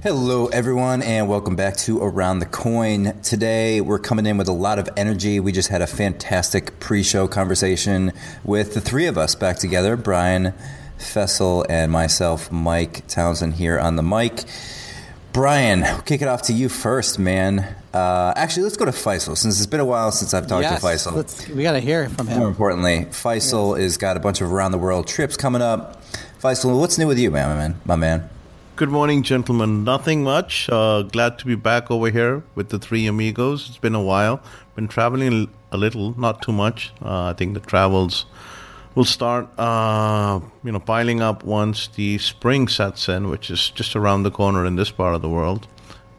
Hello, everyone, and welcome back to Around the Coin. Today, we're coming in with a lot of energy. We just had a fantastic pre show conversation with the three of us back together Brian Faisal and myself, Mike Townsend, here on the mic. Brian, we'll kick it off to you first, man. Uh, actually, let's go to Faisal since it's been a while since I've talked yes, to Faisal. we got to hear from him. More importantly, Faisal has got a bunch of around the world trips coming up. Faisal, what's new with you, man? My man, my man. Good morning, gentlemen. Nothing much. Uh, glad to be back over here with the three amigos. It's been a while. Been traveling a little, not too much. Uh, I think the travels will start, uh, you know, piling up once the spring sets in, which is just around the corner in this part of the world.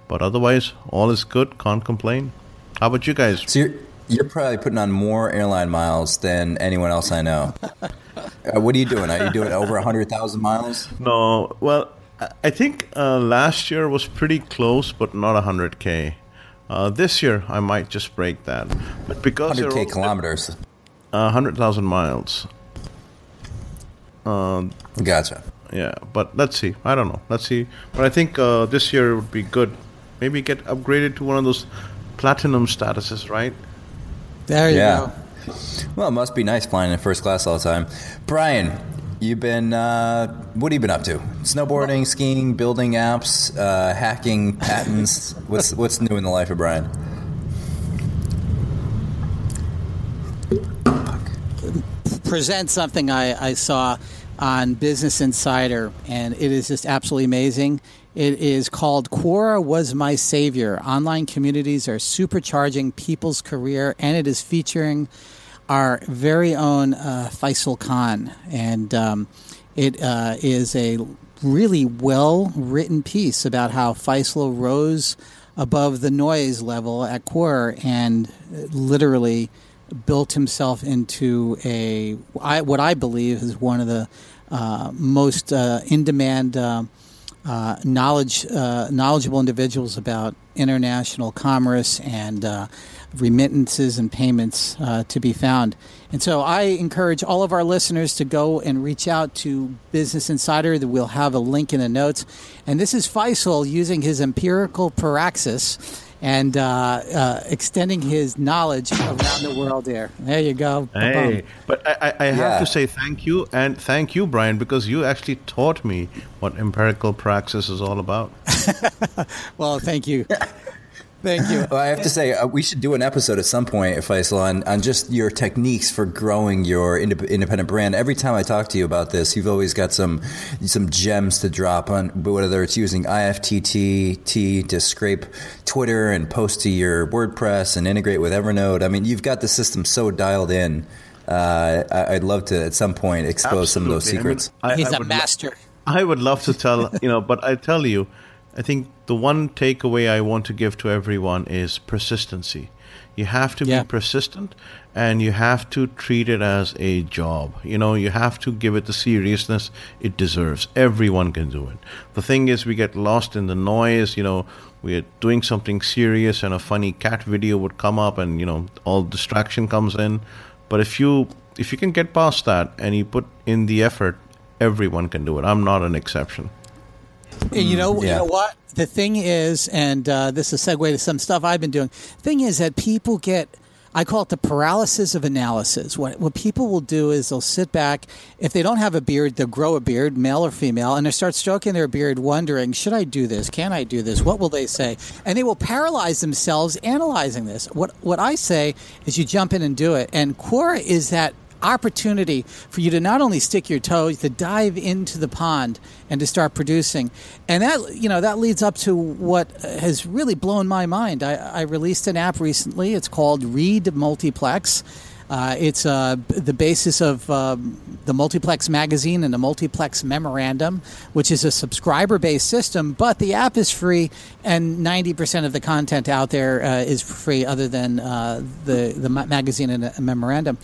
But otherwise, all is good. Can't complain. How about you guys? So you're you're probably putting on more airline miles than anyone else I know. uh, what are you doing? Are you doing over hundred thousand miles? No, well, I- I think uh, last year was pretty close, but not 100k. Uh, this year, I might just break that. But because 100k all- kilometers. Uh, 100,000 miles. Gotcha. Yeah, but let's see. I don't know. Let's see. But I think uh, this year would be good. Maybe get upgraded to one of those platinum statuses, right? There you Yeah. go. Well, it must be nice flying in first class all the time. Brian, you've been uh, what have you been up to? Snowboarding, skiing, building apps, uh, hacking patents. what's what's new in the life of Brian? Present something I, I saw on Business Insider, and it is just absolutely amazing. It is called Quora Was My Savior. Online communities are supercharging people's career, and it is featuring our very own uh, Faisal Khan. And um, it uh, is a really well written piece about how Faisal rose above the noise level at Quora and literally built himself into a I, what I believe is one of the uh, most uh, in demand uh, uh, knowledge uh, knowledgeable individuals about international commerce and uh, remittances and payments uh, to be found. And so I encourage all of our listeners to go and reach out to Business Insider. That we'll have a link in the notes. And this is Faisal using his empirical praxis and uh, uh, extending his knowledge around the world. There, there you go. Hey, but I, I, I Yeah. have to say thank you and thank you, Brian, because you actually taught me what empirical praxis is all about. Well, thank you. Thank you. Well, I have to say, uh, we should do an episode at some point, Faisal, on, on just your techniques for growing your indep- independent brand. Every time I talk to you about this, you've always got some some gems to drop on, whether it's using IFTTT to scrape Twitter and post to your WordPress and integrate with Evernote. I mean, you've got the system so dialed in. Uh, I- I'd love to, at some point, expose some of those Absolutely. I mean, secrets. I- He's I a would lo- master. I would love to tell, you know, but I tell you, I think the one takeaway I want to give to everyone is persistency. You have to Yeah. be persistent and you have to treat it as a job. You know, you have to give it the seriousness it deserves. Everyone can do it. The thing is, we get lost in the noise, you know, we're doing something serious and a funny cat video would come up and, you know, all distraction comes in. But if you if you can get past that and you put in the effort, everyone can do it. I'm not an exception. And you know, yeah. you know what? The thing is, and uh, this is a segue to some stuff I've been doing. Thing is that people get I call it the paralysis of analysis. What, what people will do is they'll sit back. If they don't have a beard, they'll grow a beard, male or female, and they start stroking their beard, wondering, should I do this? Can I do this? What will they say? And they will paralyze themselves analyzing this. What, what I say is you jump in and do it. And Quora is that opportunity for you to not only stick your toes, to dive into the pond and to start producing. And that, you know, that leads up to what has really blown my mind. I, I released an app recently. It's called Read Multiplex. Uh, it's uh, the basis of um, the Multiplex magazine and the Multiplex memorandum, which is a subscriber based system, but the app is free and 90% of the content out there uh, is free other than uh, the, the magazine and memorandum.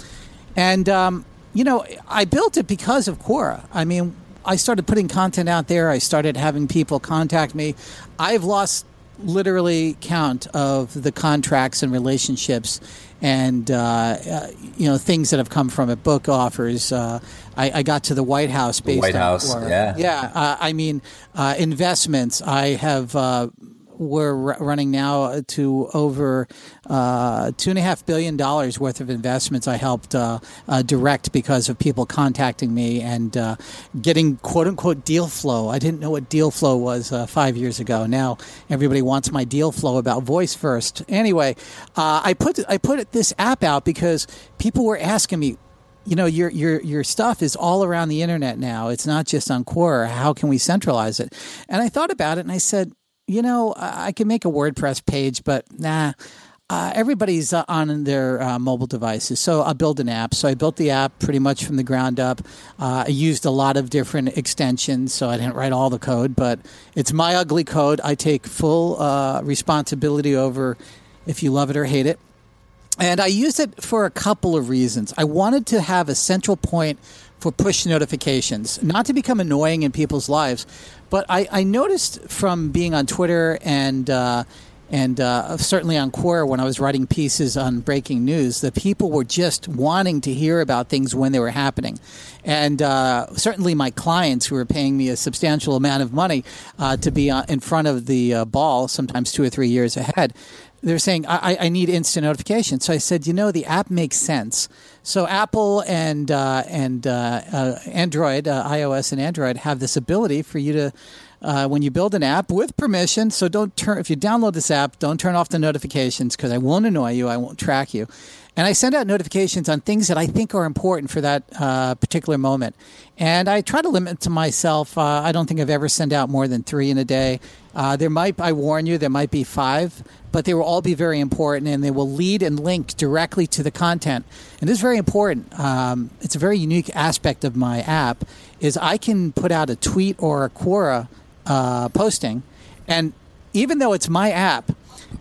And, um, you know, I built it because of Quora. I mean, I started putting content out there. I started having people contact me. I've lost literally count of the contracts and relationships and uh, uh, you know things that have come from it. Book offers. Uh, I, I, got to the White House. Based the White House. Quora. Yeah. Yeah. Uh, I mean, uh, investments. I have uh, we're running now to over uh, two and a half billion dollars worth of investments. I helped uh, uh, direct because of people contacting me and uh, getting quote unquote deal flow. I didn't know what deal flow was uh, five years ago. Now everybody wants my deal flow about voice first. Anyway, I put I put this app out because people were asking me, you know your your your stuff is all around the internet now. It's not just on Quora. How can we centralize it? And I thought about it and I said, you know, I can make a WordPress page, but nah. Uh, everybody's uh, on their uh, mobile devices, so I'll build an app. So I built the app pretty much from the ground up. Uh, I used a lot of different extensions, so I didn't write all the code, but it's my ugly code. I take full uh, responsibility over if you love it or hate it. And I used it for a couple of reasons. I wanted to have a central point for push notifications, not to become annoying in people's lives, but I, I noticed from being on Twitter and uh, and uh, certainly on Quora when I was writing pieces on breaking news, that people were just wanting to hear about things when they were happening. And uh, certainly my clients who were paying me a substantial amount of money uh, to be uh, in front of the uh, ball, sometimes two or three years ahead, they're saying I, I, need instant notification. So I said, you know, the app makes sense. So Apple and uh, and uh, uh, Android, uh, iOS and Android have this ability for you to. Uh, when you build an app with permission, so don't turn. If you download this app, don't turn off the notifications because I won't annoy you. I won't track you. And I send out notifications on things that I think are important for that uh, particular moment. And I try to limit to myself. Uh, I don't think I've ever sent out more than three in a day. Uh, there might, I warn you, there might be five, but they will all be very important and they will lead and link directly to the content. And this is very important. Um, it's a very unique aspect of my app is I can put out a tweet or a Quora uh, posting, and even though it's my app,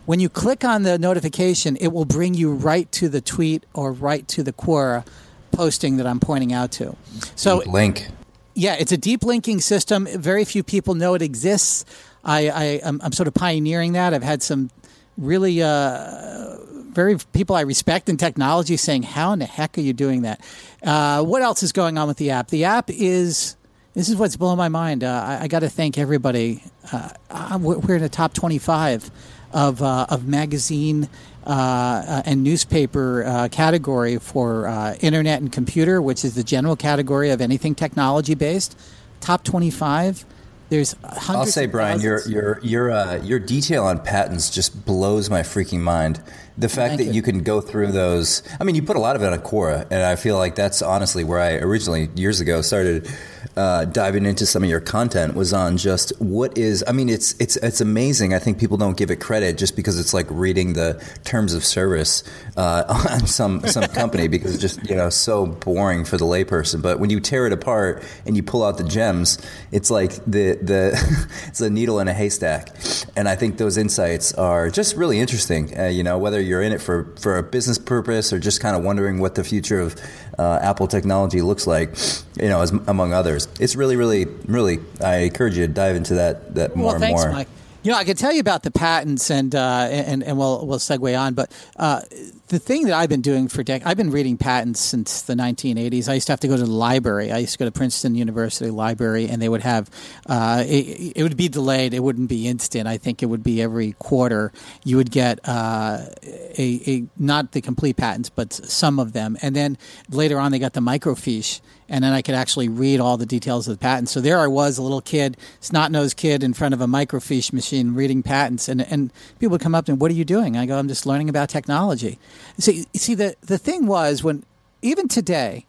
when you click on the notification, it will bring you right to the tweet or right to the Quora posting that I'm pointing out to. So deep link. Yeah, it's a deep linking system. Very few people know it exists. I, I am I'm sort of pioneering that. I've had some really uh, very people I respect in technology saying, "How in the heck are you doing that?" Uh, what else is going on with the app? The app is this is what's blowing my mind. Uh, I, I got to thank everybody. Uh, we're in the top 25 of, uh, of magazine uh, and newspaper category for internet and computer, which is the general category of anything technology based. Top 25. There's I'll say, Brian, your your your uh, your detail on patents just blows my freaking mind. The fact Thank that you. you. can go through those. I mean, you put a lot of it on Quora, and I feel like that's honestly where I originally years ago started uh, diving into some of your content was on just what is. I mean, it's it's it's amazing. I think people don't give it credit just because it's like reading the terms of service uh, on some some company because it's just you know so boring for the layperson. But when you tear it apart and you pull out the gems, it's like the the it's a needle in a haystack. And I think those insights are just really interesting. Uh, you know, whether you're in it for for a business purpose or just kind of wondering what the future of uh, Apple technology looks like, you know, as, among others. It's really, really, really. I encourage you to dive into that that more well, thanks, and more. Mike. You know, I can tell you about the patents, and uh, and and we'll we'll segue on, but uh, the thing that I've been doing for decades, I've been reading patents since the 1980s. I used to have to go to the library. I used to go to Princeton University Library, and they would have uh, it, it, would be delayed. It wouldn't be instant. I think it would be every quarter. You would get uh, a, a not the complete patents, but some of them, and then later on they got the microfiche and then I could actually read all the details of the patent. So there I was, a little kid, snot nosed kid in front of a microfiche machine reading patents, and and people would come up and, "What are you doing?" I go, "I'm just learning about technology." See, see the the thing was when even today,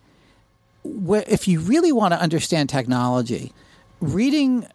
if you really want to understand technology, reading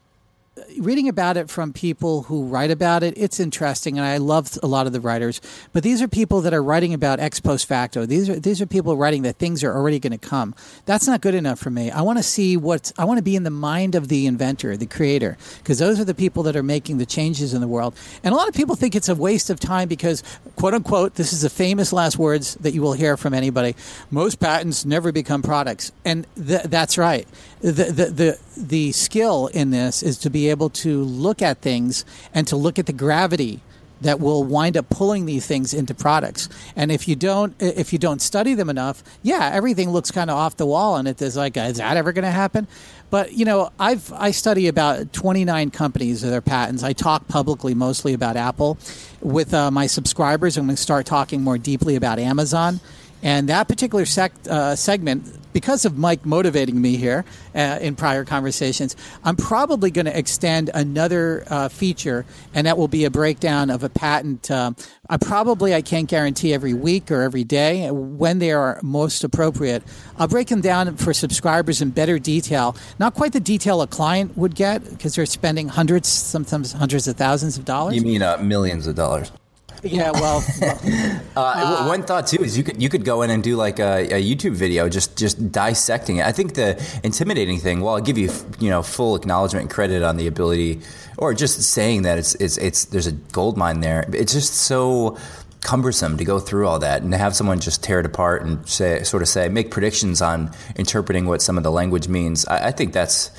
reading about it from people who write about it, it's interesting, and I love a lot of the writers. But these are people that are writing about ex post facto. These are these are people writing that things are already going to come. That's not good enough for me. I want to see what I want to be in the mind of the inventor, the creator, because those are the people that are making the changes in the world. And a lot of people think it's a waste of time because, quote unquote, this is the famous last words that you will hear from anybody. Most patents never become products, and th- that's right. The, the the skill in this is to be able to look at things and to look at the gravity that will wind up pulling these things into products. And if you don't, if you don't study them enough, yeah, everything looks kind of off the wall, and it's like, is that ever going to happen? But you know, I've I study about 29 companies and their patents. I talk publicly mostly about Apple. With uh, my subscribers, going to start talking more deeply about Amazon. And that particular sec- uh, segment because of Mike motivating me here uh, in prior conversations, I'm probably going to extend another uh, feature, and that will be a breakdown of a patent. Um, I probably I can't guarantee every week or every day when they are most appropriate. I'll break them down for subscribers in better detail. Not quite the detail a client would get because they're spending hundreds, sometimes hundreds of thousands of dollars. You mean uh, millions of dollars? Yeah, well, uh, uh, one thought too is you could you could go in and do like a, a, YouTube video just just dissecting it. I think the intimidating thing, well, I'll give you you know full acknowledgement and credit on the ability, or just saying that it's it's it's there's a gold mine there. It's just so cumbersome to go through all that and to have someone just tear it apart and say sort of say make predictions on interpreting what some of the language means. I, I think that's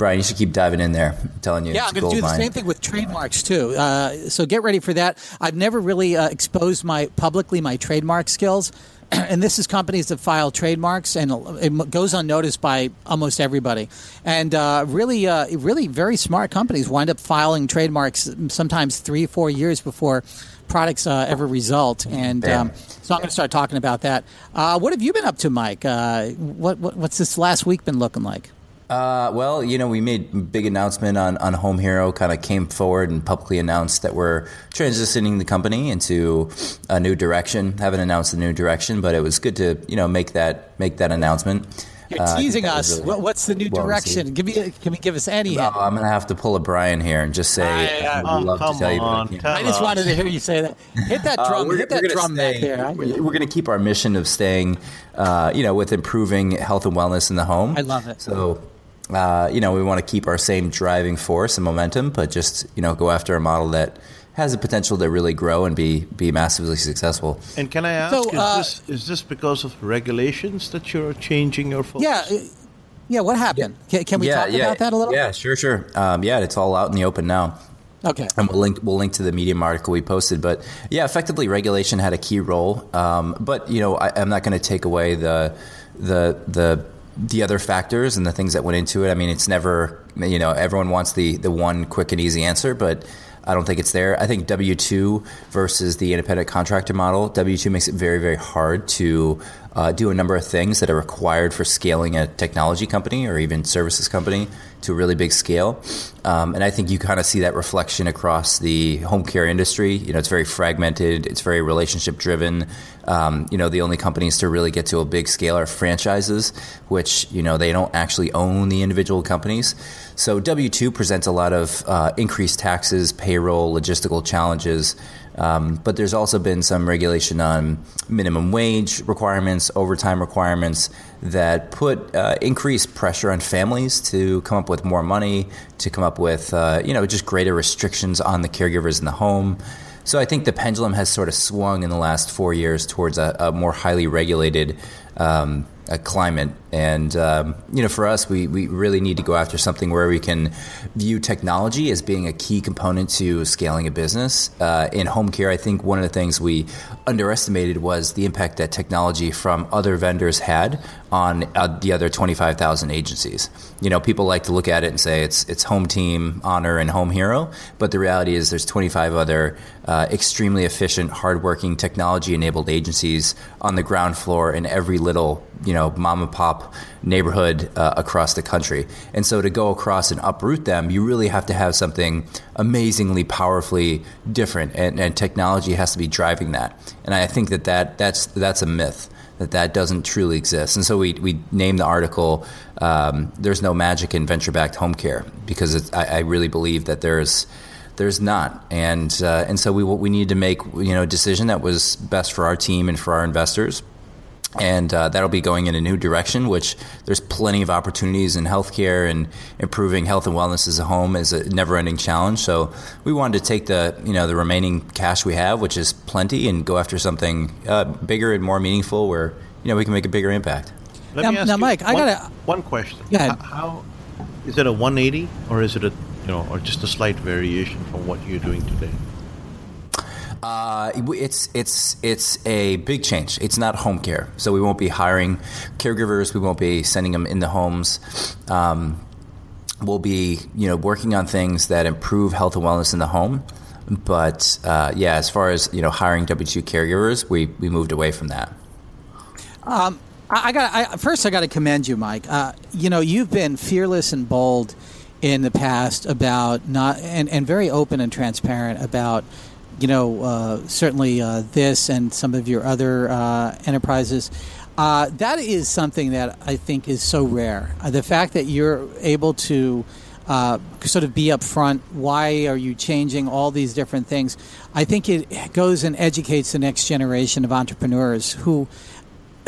Brian, you should keep diving in there. I'm telling you. Yeah, I'm going to do the same thing with trademarks too. Uh, so get ready for that. I've never really uh, exposed my publicly my trademark skills. and this is companies that file trademarks, and it goes unnoticed by almost everybody. And uh, really, uh, really very smart companies wind up filing trademarks sometimes three, four years before products uh, ever result. And um, so I'm going to start talking about that. Uh, what have you been up to, Mike? Uh, what, what, what's this last week been looking like? Uh, well, you know, we made big announcement on, on Home Hero, kind of came forward and publicly announced that we're transitioning the company into a new direction. Haven't announced the new direction, but it was good to, you know, make that make that announcement. You're uh, teasing us. Really What's the new well direction? Give me, can we give us any? Well, I'm going to have to pull a Brian here and just say, I, would love to tell on, you. Tell I just us. wanted to hear you say that. Hit that uh, drum. Uh, hit that drum stay, back there. We're, we're going to keep our mission of staying, uh, you know, with improving health and wellness in the home. I love it. So uh, you know, we want to keep our same driving force and momentum, but just you know, go after a model that has the potential to really grow and be be massively successful. And can I ask, so, uh, is, this, is this because of regulations that you're changing your focus? Yeah. Uh, yeah, what happened? Can, can we yeah, talk yeah, about that a little? Yeah, sure, sure. Um, yeah, it's all out in the open now. Okay. And we'll link we'll link to the Medium article we posted. But yeah, effectively, regulation had a key role. Um, but you know, I, I'm not going to take away the the the the other factors and the things that went into it. I mean, it's never, you know, everyone wants the, the one quick and easy answer, but I don't think it's there. I think W 2 versus the independent contractor model, W 2 makes it very, very hard to uh, do a number of things that are required for scaling a technology company or even services company to a really big scale. Um, and I think you kind of see that reflection across the home care industry. You know, it's very fragmented, it's very relationship driven. Um, you know, the only companies to really get to a big scale are franchises, which, you know, they don't actually own the individual companies. So W 2 presents a lot of uh, increased taxes, payroll, logistical challenges. Um, but there's also been some regulation on minimum wage requirements, overtime requirements that put uh, increased pressure on families to come up with more money, to come up with uh, you know just greater restrictions on the caregivers in the home. So I think the pendulum has sort of swung in the last four years towards a, a more highly regulated um, a climate. And um, you know, for us, we, we really need to go after something where we can view technology as being a key component to scaling a business. Uh, in home care, I think one of the things we underestimated was the impact that technology from other vendors had on uh, the other 25,000 agencies. You know, people like to look at it and say it's it's Home Team, Honor, and Home Hero, but the reality is there's 25 other uh, extremely efficient, hardworking, technology-enabled agencies on the ground floor in every little you know mom and pop neighborhood uh, across the country. And so to go across and uproot them, you really have to have something amazingly powerfully different, and, and technology has to be driving that. And I think that, that that's that's a myth that that doesn't truly exist. And so we, we named the article um, "There's No Magic in Venture-Backed Home Care" because I, I, really believe that there's there's not, and uh, and so we we need to make you know a decision that was best for our team and for our investors and uh, that'll be going in a new direction which there's plenty of opportunities in healthcare and improving health and wellness as a home is a never-ending challenge so we wanted to take the you know the remaining cash we have which is plenty and go after something uh, bigger and more meaningful where you know we can make a bigger impact Let Now- me ask now, you Mike, I got a, one question. Go ahead. How is it a 180 or is it a you know or just a slight variation from what you're doing today? Uh, it's it's it's a big change. It's not home care, so we won't be hiring caregivers. We won't be sending them in the homes. Um, we'll be you know working on things that improve health and wellness in the home. But uh, yeah, as far as you know, hiring W two caregivers, we we moved away from that. I, I got I, first. I got to commend you, Mike. Uh, you know, you've been fearless and bold in the past about not and, and very open and transparent about you know uh, certainly uh, this and some of your other uh, enterprises. Uh, that is something that I think is so rare. Uh, the fact that you're able to uh, sort of be upfront. Why are you changing all these different things? I think it goes and educates the next generation of entrepreneurs who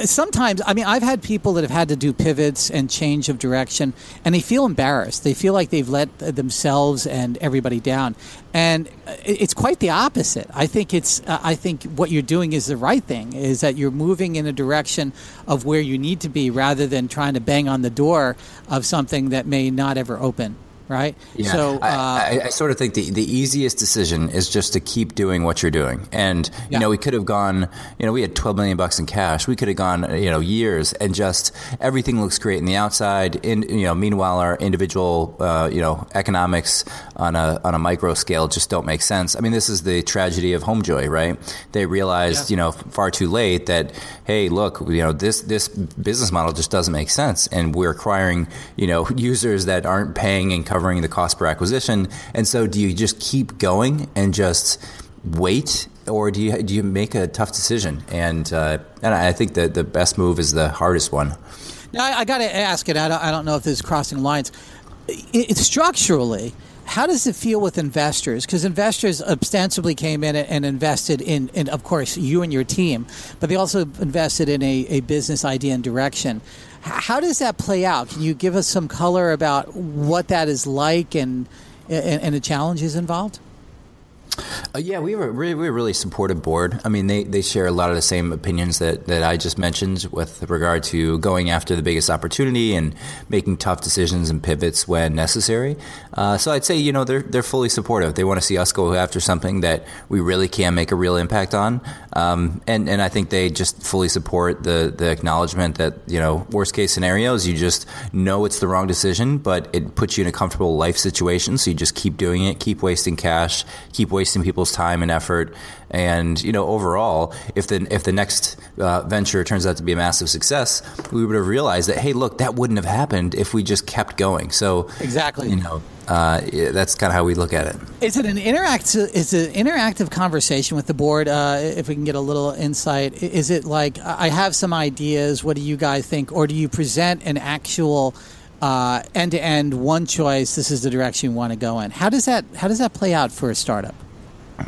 sometimes i mean i've had people that have had to do pivots and change of direction and they feel embarrassed. They feel like they've let themselves and everybody down. And it's quite the opposite. I think it's uh, i think what you're doing is the right thing is that you're moving in a direction of where you need to be rather than trying to bang on the door of something that may not ever open right so I, uh, I, I sort of think the, the easiest decision is just to keep doing what you're doing. And you Yeah. know, we could have gone. You know, we had 12 million bucks in cash. We could have gone. You know, years and just everything looks great in the outside. In you know, meanwhile, our individual uh, you know economics on a on a micro scale just don't make sense. I mean, this is the tragedy of Homejoy, right? They realized you know far too late that hey, look, you know this this business model just doesn't make sense, and we're acquiring you know users that aren't paying and covering the cost per acquisition. And so, do you just keep going and just wait, or do you do you make a tough decision? And uh, and I think that the best move is the hardest one. Now, I, I got to ask it. I don't, I don't know if this is crossing lines. It, it, structurally, how does it feel with investors? Because investors ostensibly came in and invested in, in, of course, you and your team, but they also invested in a, a business idea and direction. How does that play out? Can you give us some color about what that is like and, and, and the challenges involved? Uh, yeah, we have a really, we have a really supportive board. I mean, they, they share a lot of the same opinions that, that I just mentioned with regard to going after the biggest opportunity and making tough decisions and pivots when necessary. Uh, so I'd say, you know, they're, they're fully supportive. They want to see us go after something that we really can make a real impact on. Um, and, and I think they just fully support the, the acknowledgement that, you know, worst case scenarios, you just know it's the wrong decision, but it puts you in a comfortable life situation. So you just keep doing it, keep wasting cash, keep wasting people's time and effort. And you know, overall, if the if the next uh, venture turns out to be a massive success, we would have realized that hey, look, that wouldn't have happened if we just kept going. So Exactly. you know, uh, yeah, that's kind of how we look at it. Is it an interactive? Is it an interactive conversation with the board? Uh, if we can get a little insight, is it like I have some ideas? What do you guys think, or do you present an actual end to end one choice? This is the direction you want to go in. How does that How does that play out for a startup?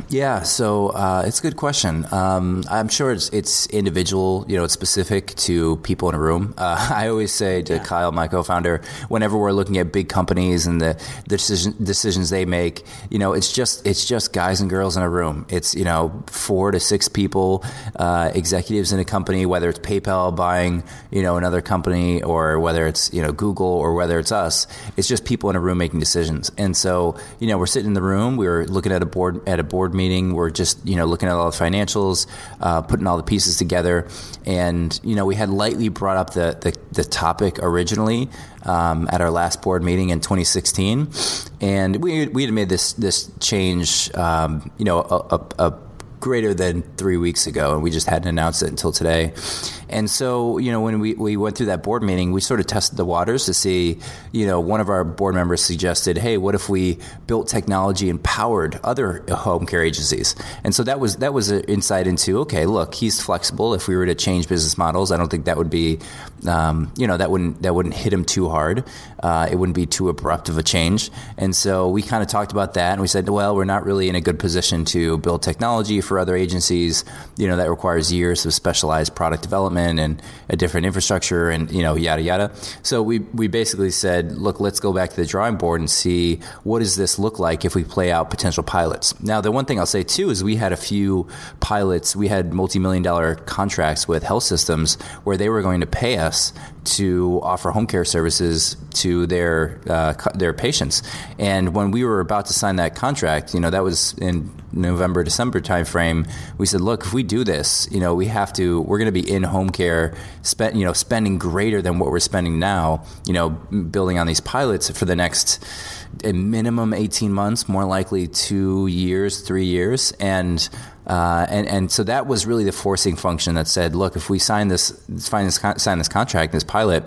Yeah, so uh, it's a good question. Um, I'm sure it's it's individual. You know, it's specific to people in a room. Uh, I always say to yeah. Kyle, my co-founder, whenever we're looking at big companies and the, the decision, decisions they make, you know, it's just it's just guys and girls in a room. It's you know four to six people, uh, executives in a company, whether it's PayPal buying you know another company or whether it's you know Google or whether it's us. It's just people in a room making decisions. And so you know, we're sitting in the room, we are looking at a board at a board meeting. We're just you know looking at all the financials, uh, putting all the pieces together, and you know we had lightly brought up the the, the topic originally um, at our last board meeting in 2016, and we we had made this this change, um, you know, a, a, a greater than three weeks ago, and we just hadn't announced it until today. And so, you know, when we, we went through that board meeting, we sort of tested the waters to see, you know, one of our board members suggested, hey, what if we built technology and powered other home care agencies? And so that was that was an insight into, okay, look, he's flexible. If we were to change business models, I don't think that would be, um, you know, that wouldn't that wouldn't hit him too hard. Uh, it wouldn't be too abrupt of a change. And so we kind of talked about that, and we said, well, we're not really in a good position to build technology for other agencies. You know, that requires years of specialized product development development and a different infrastructure and you know yada yada. So we we basically said, look, let's go back to the drawing board and see what does this look like if we play out potential pilots. Now, the one thing I'll say too is we had a few pilots. We had multi million dollar contracts with health systems where they were going to pay us to offer home care services to their uh, their patients. And when we were about to sign that contract, you know, that was in November December timeframe. We said, look, if we do this, you know, we have to. We're going to be in home care, spend you know, spending greater than what we're spending now. You know, building on these pilots for the next a minimum 18 months, more likely two years, three years. And uh, and and so that was really the forcing function that said, look, if we sign this, sign this, sign this contract, this pilot,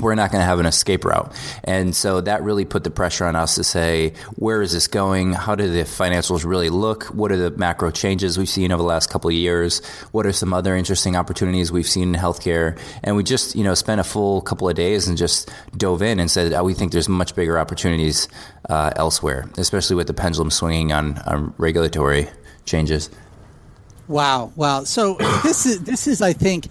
we're not going to have an escape route. And so that really put the pressure on us to say, where is this going? How do the financials really look? What are the macro changes we've seen over the last couple of years? What are some other interesting opportunities we've seen in healthcare? And we just, you know, spent a full couple of days and just dove in and said, oh, we think there's much bigger opportunities uh, elsewhere, especially with the pendulum swinging on, on regulatory changes. Wow, wow. So this is this is, I think,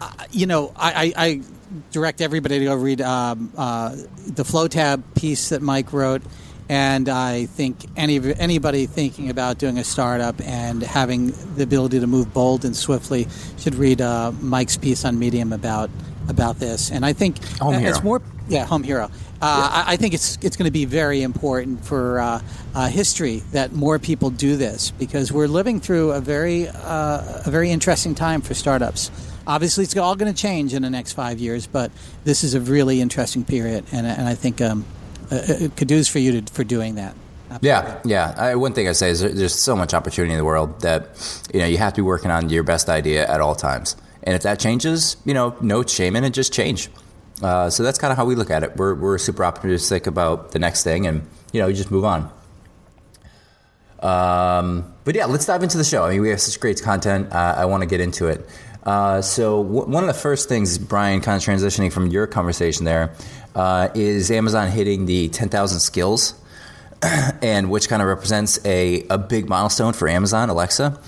uh, you know, I, I, I, direct everybody to go read um, uh, the FlowTab piece that Mike wrote, and I think any anybody thinking about doing a startup and having the ability to move bold and swiftly should read uh, Mike's piece on Medium about about this. And I think Home it's more yeah, Home Hero. Uh, yeah. I, I, think it's it's going to be very important for uh, uh, history that more people do this because we're living through a very uh, a very interesting time for startups. Obviously, it's all going to change in the next five years, but this is a really interesting period, and, and I think um, uh, uh, kudos for you to, for doing that. Yeah, yeah. I, one thing I say is there's so much opportunity in the world that you know you have to be working on your best idea at all times. And if that changes, you know, no shame in it, just change. Uh, so that's kind of how we look at it. We're, we're super optimistic about the next thing, and you know, you just move on. Um, but yeah, let's dive into the show. I mean, we have such great content. Uh, I want to get into it. Uh, so w- one of the first things, Brian, kind of transitioning from your conversation there, uh, is Amazon hitting the 10,000 skills, and which kind of represents a, a big milestone for Amazon Alexa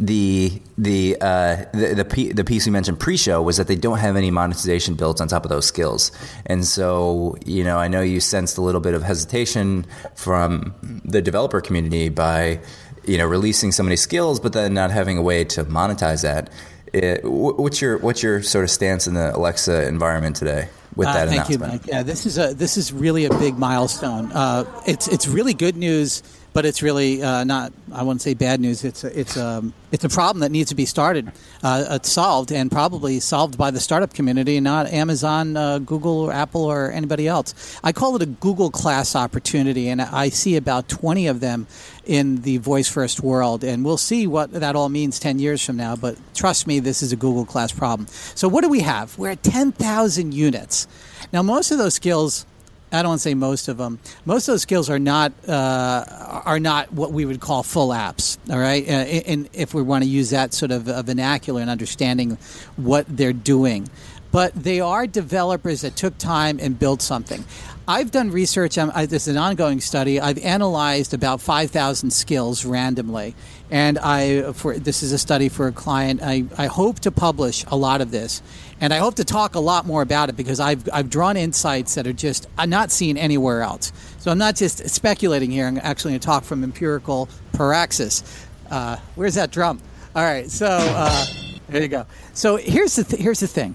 the the uh, the the, the piece we mentioned pre-show was that they don't have any monetization built on top of those skills, and so you know I know you sensed a little bit of hesitation from the developer community by you know releasing so many skills, but then not having a way to monetize that. It, what's your what's your sort of stance in the Alexa environment today? With uh, that uh, thank announcement? you, Mike. Yeah, this is a this is really a big milestone. Uh, it's it's really good news but it's really uh, not. I wouldn't say bad news. It's a, it's a it's a problem that needs to be started, uh, solved, and probably solved by the startup community, not Amazon, uh, Google, or Apple, or anybody else. I call it a Google class opportunity, and I see about twenty of them in the voice first world, and we'll see what that all means ten years from now. But trust me, this is a Google class problem. So what do we have? We're at ten thousand units. Now, most of those skills I don't want to say most of them. Most of those skills are not uh, are not what we would call full apps. All right, uh, and if we want to use that sort of vernacular and understanding what they're doing, but they are developers that took time and built something. I've done research. Um, I, this is an ongoing study. I've analyzed about 5,000 skills randomly, and I for this is a study for a client. I, I hope to publish a lot of this, and I hope to talk a lot more about it because I've I've drawn insights that are just I'm not seen anywhere else. So I'm not just speculating here. I'm actually going to talk from empirical praxis. Uh, where's that drum? All right, so uh, there you go. So here's the th- here's the thing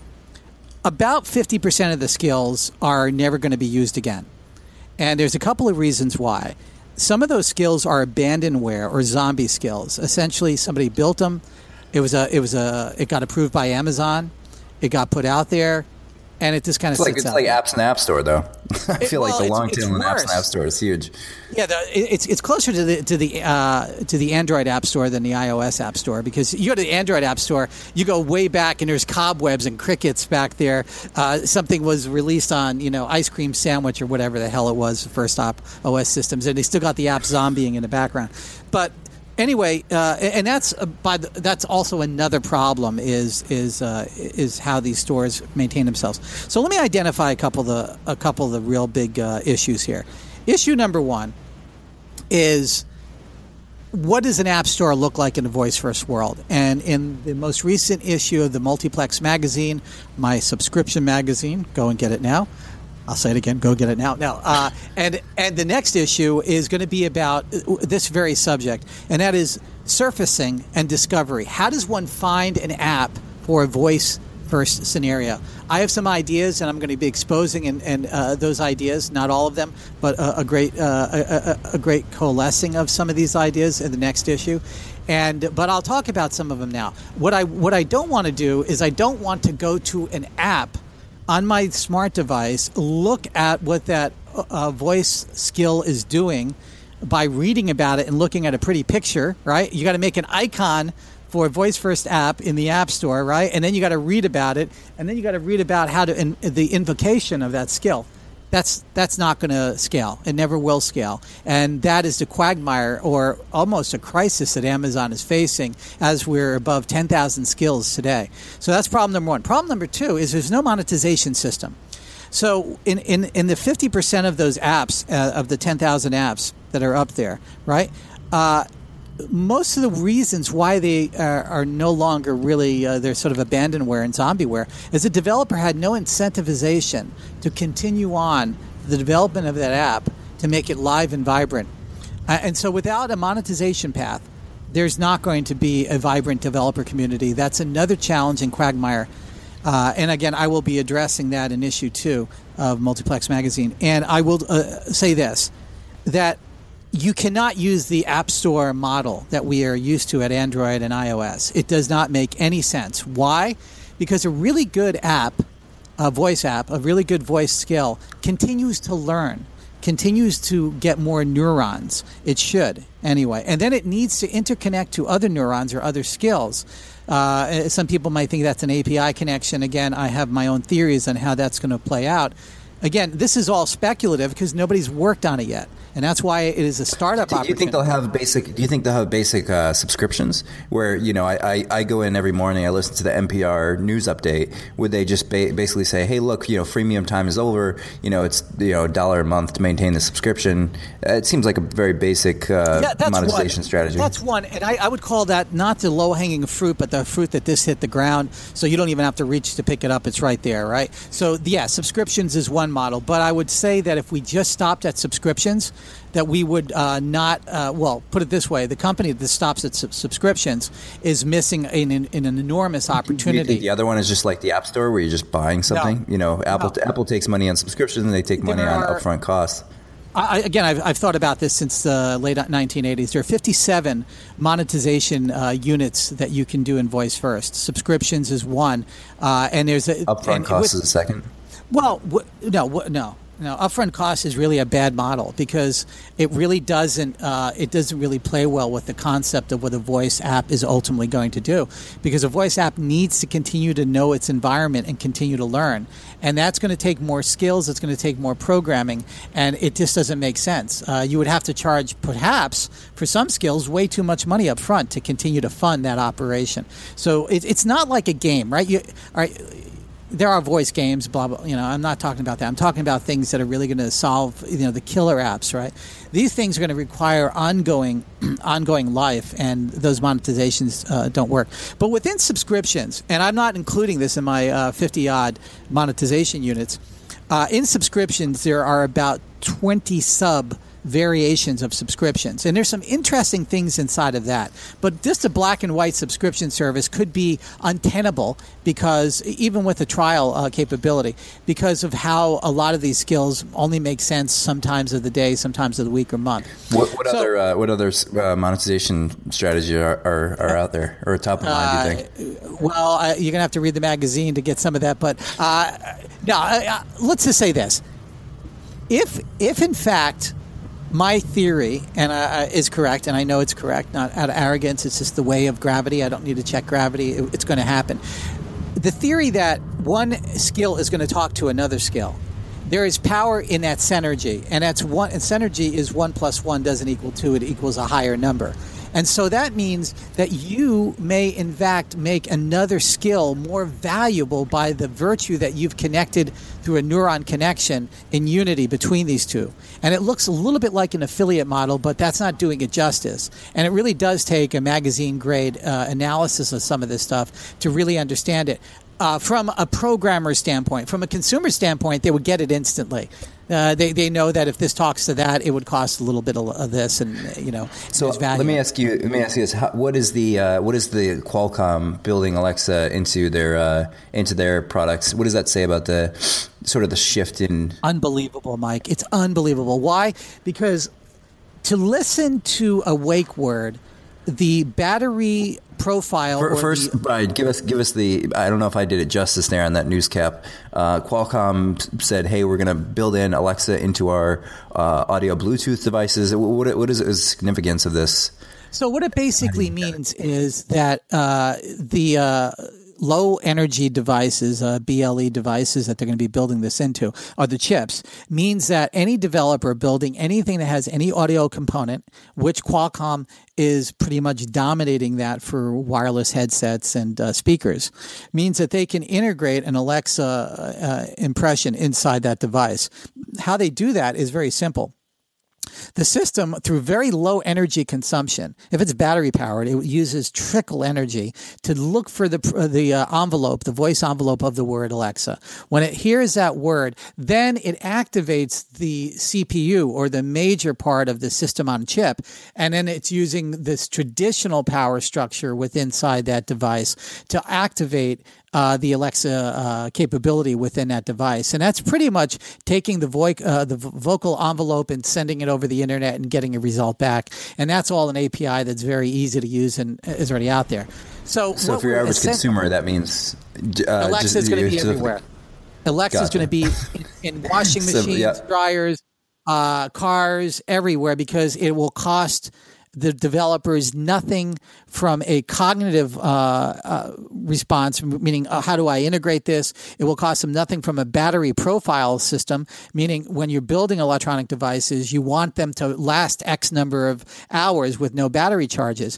about 50% of the skills are never going to be used again. And there's a couple of reasons why. Some of those skills are abandonware or zombie skills. Essentially, somebody built them. It was a, it was a, it got approved by Amazon. It got put out there and it just kind of it's like it's out like apps and app store though. I feel well, like the long tail in apps and app store is huge. Yeah, the, it's it's closer to the to the uh, to the Android App Store than the iOS App Store because you go to the Android App Store, you go way back and there's cobwebs and crickets back there. Uh, something was released on you know ice cream sandwich or whatever the hell it was, first op OS systems, and they still got the app zombieing in the background. But anyway, uh, and that's uh, by the, that's also another problem is is uh, is how these stores maintain themselves. So let me identify a couple of the a couple of the real big uh, issues here. Issue number one is what does an app store look like in a voice first world? And in the most recent issue of the Multiplex magazine, my subscription magazine, go and get it now. I'll say it again. Go get it now. Now, uh, and and the next issue is going to be about this very subject, and that is surfacing and discovery. How does one find an app for a voice first scenario? I have some ideas, and I'm going to be exposing and, and uh, those ideas. Not all of them, but a, a great uh, a, a, a great coalescing of some of these ideas in the next issue. And but I'll talk about some of them now. What I what I don't want to do is I don't want to go to an app on my smart device, look at what that uh, voice skill is doing by reading about it and looking at a pretty picture, right? You got to make an icon for a voice first app in the app store, right? And then you got to read about it, and then you got to read about how to in, the invocation of that skill. That's that's not going to scale. It never will scale, and that is the quagmire or almost a crisis that Amazon is facing as we're above 10,000 skills today. So that's problem number one. Problem number two is there's no monetization system. So in, in, in the 50% of those apps, uh, of the 10,000 apps that are up there, right? Uh, most of the reasons why they are, are no longer really uh, they're sort of abandonware and zombieware is the developer had no incentivization to continue on the development of that app to make it live and vibrant. Uh, and so without a monetization path, there's not going to be a vibrant developer community. That's another challenge in Quagmire. Uh, and again, I will be addressing that in issue two of Multiplex Magazine. And I will uh, say this that you cannot use the App Store model that we are used to at Android and iOS. It does not make any sense. Why? Because a really good app, a voice app, a really good voice skill continues to learn, continues to get more neurons. It should, anyway. And then it needs to interconnect to other neurons or other skills. Uh, some people might think that's an API connection. Again, I have my own theories on how that's going to play out. Again, this is all speculative because nobody's worked on it yet, and that's why it is a startup Do you think they'll have basic? Do you think they'll have basic uh, subscriptions where you know I, I, I go in every morning, I listen to the NPR news update. Would they just ba- basically say, hey, look, you know, freemium time is over. You know, it's you know a dollar a month to maintain the subscription. Uh, it seems like a very basic uh, Yeah, monetization one. strategy. That's one, and I, I would call that not the low hanging fruit, but the fruit that this hit the ground, so you don't even have to reach to pick it up. It's right there, right? So yeah, subscriptions is one model, but I would say that if we just stopped at subscriptions, that we would uh, not. Uh, well, put it this way: the company that stops at sub- subscriptions is missing an, an, an enormous opportunity. the other one is just like the App Store where you're just buying something? You know, Apple No. Apple takes money on subscriptions and they take money There on are- upfront costs. I, I- again, I've, I've thought about this since the late 1980s. There are 57 monetization uh, units that you can do in Voice First. Subscriptions is one, uh, and there's a Upfront costs is a second. well, w- no, w- no, no. Upfront cost is really a bad model because it really doesn't. Uh, it doesn't really play well with the concept of what a voice app is ultimately going to do. Because a voice app needs to continue to know its environment and continue to learn, and that's going to take more skills. It's going to take more programming, and it just doesn't make sense. Uh, you would have to charge, perhaps, for some skills, way too much money up front to continue to fund that operation. So it, it's not like a game, right? You, all right there are voice games, blah blah. You know, I'm not talking about that. I'm talking about things that are really going to solve, you know, the killer apps, right? These things are going to require ongoing, ongoing life, and those monetizations uh, don't work. But within subscriptions, and I'm not including this in my uh, 50 odd monetization units. Uh, in subscriptions, there are about 20 sub variations of subscriptions. And there's some interesting things inside of that. But just a black and white subscription service could be untenable because even with a trial uh, capability, because of how a lot of these skills only make sense sometimes of the day, sometimes of the week or month. What, what so, other uh, what other uh, monetization strategies are, are, are, out there or top of mind? Do you think? Uh, well, you're gonna have to read the magazine to get some of that. But uh, no, uh, let's just say this: if if in fact my theory and uh, is correct, and I know it's correct, not out of arrogance. It's just the way of gravity. I don't need to check gravity. It, it's going to happen. The theory that one skill is going to talk to another skill. There is power in that synergy, and that's one. And synergy is one plus one doesn't equal two; it equals a higher number. And so that means that you may, in fact, make another skill more valuable by the virtue that you've connected through a neuron connection in unity between these two. And it looks a little bit like an affiliate model, but that's not doing it justice. And it really does take a magazine grade uh, analysis of some of this stuff to really understand it. Uh, from a programmer standpoint, from a consumer standpoint, they would get it instantly. Uh, they, they know that if this talks to that, it would cost a little bit of, this, and you know. So let me ask you. Let me ask you this: How, What is the uh, what is the Qualcomm building Alexa into their uh, into their products? What does that say about the sort of the shift in? Unbelievable, Mike. It's unbelievable. Why? Because to listen to a wake word the battery profile. For, first, the, Brian, give us give us the. I don't know if I did it justice there on that news cap. Uh, Qualcomm said, "Hey, we're going to build in Alexa into our uh, audio Bluetooth devices." What, what is the significance of this? So, what it basically means is that uh, the uh, low energy devices, uh, BLE devices that they're going to be building this into, are the chips, means that any developer building anything that has any audio component, which Qualcomm is pretty much dominating that for wireless headsets and uh, speakers, means that they can integrate an Alexa uh, impression inside that device. How they do that is very simple the system, through very low energy consumption, if it's battery powered, it uses trickle energy to look for the the uh, envelope, the voice envelope of the word Alexa. When it hears that word, then it activates the CPU or the major part of the system on chip, and then it's using this traditional power structure within inside that device to activate uh, the Alexa uh, capability within that device, and that's pretty much taking the, vo- uh, the vocal envelope and sending it over the internet and getting a result back. And that's all an API that's very easy to use and is already out there. So, so for your average consumer, that means uh, Alexa is going to be everywhere. Alexa is going to be in, in washing machines, yeah. dryers, uh, cars, everywhere because it will cost the developers nothing from a cognitive uh, uh, response, meaning uh, how do I integrate this? It will cost them nothing from a battery profile system, meaning when you're building electronic devices, you want them to last X number of hours with no battery charges.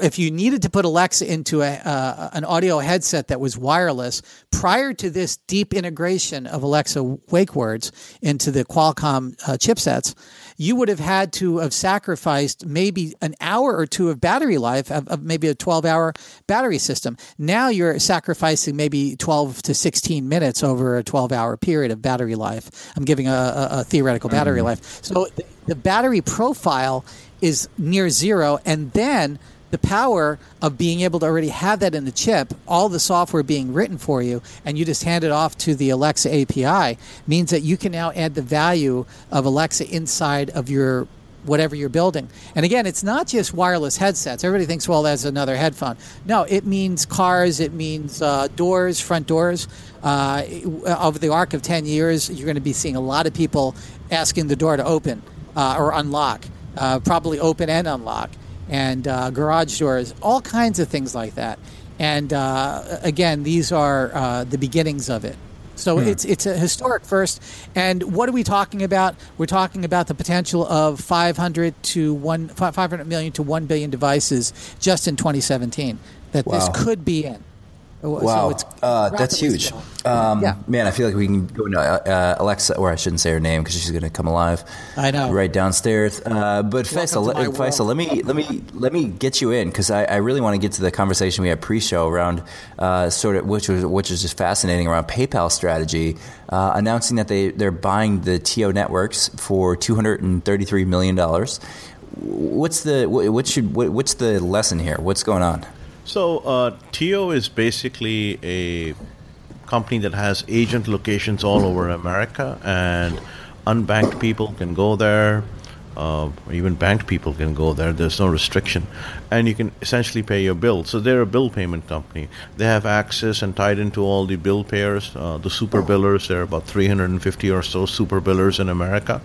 If you needed to put Alexa into a, uh, an audio headset that was wireless, prior to this deep integration of Alexa wake words into the Qualcomm uh, chipsets, you would have had to have sacrificed maybe an hour or two of battery life of, of maybe a 12 hour battery system. Now you're sacrificing maybe 12 to 16 minutes over a 12 hour period of battery life. I'm giving a, a, a theoretical battery mm-hmm. life. So the, the battery profile is near zero. And then the power of being able to already have that in the chip, all the software being written for you, and you just hand it off to the Alexa API means that you can now add the value of Alexa inside of your whatever you're building. And again, it's not just wireless headsets. Everybody thinks, well, that's another headphone. No, it means cars, it means uh, doors, front doors. Uh, over the arc of 10 years, you're going to be seeing a lot of people asking the door to open uh, or unlock, uh, probably open and unlock and uh, garage doors, all kinds of things like that. And uh, again, these are uh, the beginnings of it. So hmm. it's it's a historic first. And what are we talking about? We're talking about the potential of 500 to one 500 million to 1 billion devices just in 2017 that wow. this could be in. Wow, So uh, that's huge. Um, Yeah. Man, I feel like we can go into uh, uh, Alexa, or I shouldn't say her name because she's going to come alive. I know. right downstairs. Uh, but Faisal, to let, Faisal, let me let me let me get you in because I, I really want to get to the conversation we had pre-show around uh, sort of which was which is just fascinating around PayPal strategy, uh, announcing that they they're buying the TIO networks for two hundred and thirty three million dollars. What's the what, what should what, what's the lesson here? What's going on? So, uh, TIO is basically a company that has agent locations all over America, and unbanked people can go there, uh, even banked people can go there. There's no restriction, and you can essentially pay your bill. So they're a bill payment company. They have access and tied into all the bill payers, uh, the super billers. There are about 350 or so super billers in America.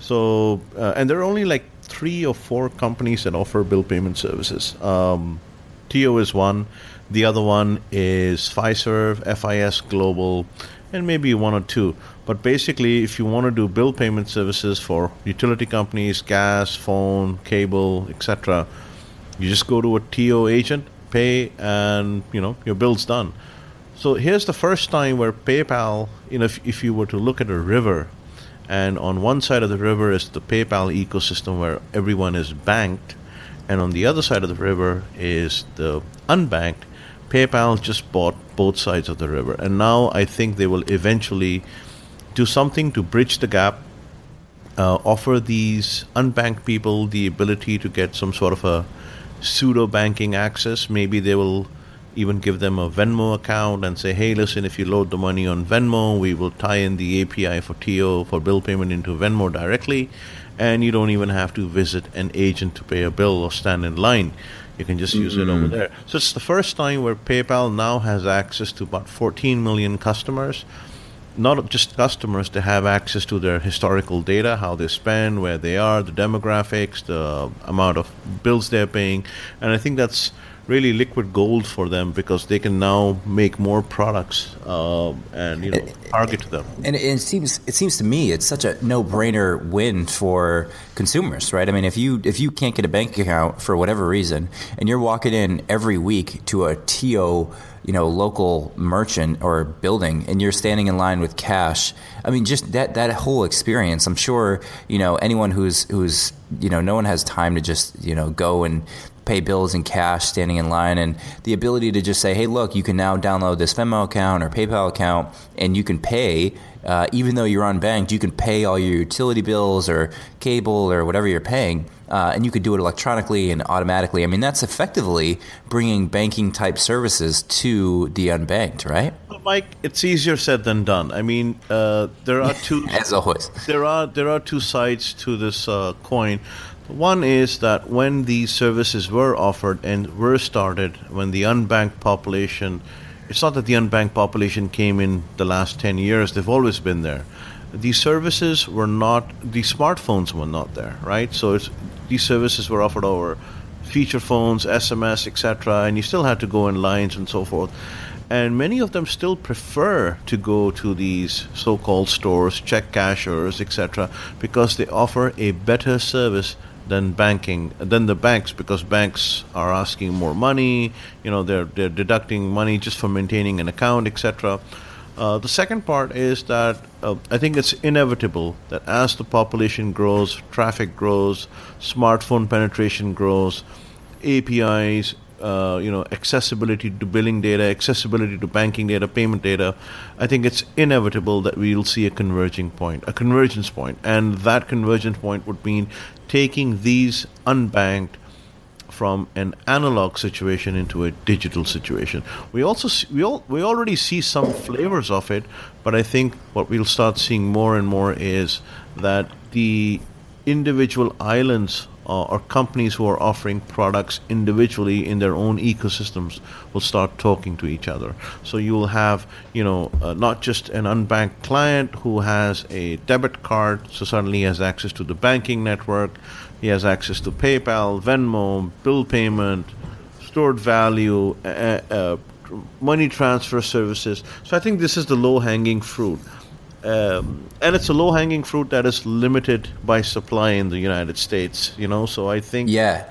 So, uh, and there are only like three or four companies that offer bill payment services. Um, TIO is one. The other one is Fiserv, FIS Global, and maybe one or two. But basically, if you want to do bill payment services for utility companies, gas, phone, cable, etc., you just go to a TIO agent, pay, and you know your bill's done. So here's the first time where PayPal, you know, if, if you were to look at a river, and on one side of the river is the PayPal ecosystem where everyone is banked, and on the other side of the river is the unbanked. PayPal just bought both sides of the river, and now I think they will eventually do something to bridge the gap, uh, offer these unbanked people the ability to get some sort of a pseudo banking access. Maybe they will even give them a Venmo account and say, hey, listen, if you load the money on Venmo, we will tie in the API for TIO for bill payment into Venmo directly, and you don't even have to visit an agent to pay a bill or stand in line. You can just use it over mm-hmm. there. So it's the first time where PayPal now has access to about 14 million customers not just customers to have access to their historical data, how they spend, where they are, the demographics, the amount of bills they're paying, and I think that's really liquid gold for them because they can now make more products uh, and you know target them. And it, it seems it seems to me it's such a no brainer win for consumers, right? I mean, if you if you can't get a bank account for whatever reason, and you're walking in every week to a TIO, you know, local merchant or building, and you're standing in line with cash, I mean, just that that whole experience. I'm sure you know anyone who's who's you know no one has time to just you know go and pay bills in cash standing in line and the ability to just say hey look you can now download this venmo account or paypal account and you can pay uh, even though you're unbanked you can pay all your utility bills or cable or whatever you're paying uh, and you could do it electronically and automatically i mean that's effectively bringing banking type services to the unbanked right Well, Mike, it's easier said than done. I mean, uh, there are two as always there are there are two sides to this uh, coin. One is that when these services were offered and were started, when the unbanked population, it's not that the unbanked population came in the last 10 years, they've always been there. These services were not, the smartphones were not there, right? So these services were offered over feature phones, SMS, etc., and you still had to go in lines and so forth. And many of them still prefer to go to these so called stores, check cashers, etc., because they offer a better service than banking than the banks because banks are asking more money you know they're they're deducting money just for maintaining an account etc uh, the second part is that uh, I think it's inevitable that as the population grows, traffic grows, smartphone penetration grows, APIs, uh, you know, accessibility to billing data, accessibility to banking data, payment data, I think it's inevitable that we'll see a converging point, a convergence point, and that convergence point would mean taking these unbanked from an analog situation into a digital situation. We also see, we all, we already see some flavors of it, but I think what we'll start seeing more and more is that the individual islands uh, or companies who are offering products individually in their own ecosystems will start talking to each other. So you will have, you know, uh, not just an unbanked client who has a debit card, so suddenly he has access to the banking network, he has access to PayPal, Venmo, bill payment, stored value, uh, uh, money transfer services. So I think this is the low hanging fruit. Um, and it's a low hanging fruit that is limited by supply in the United States, you know. So I think yeah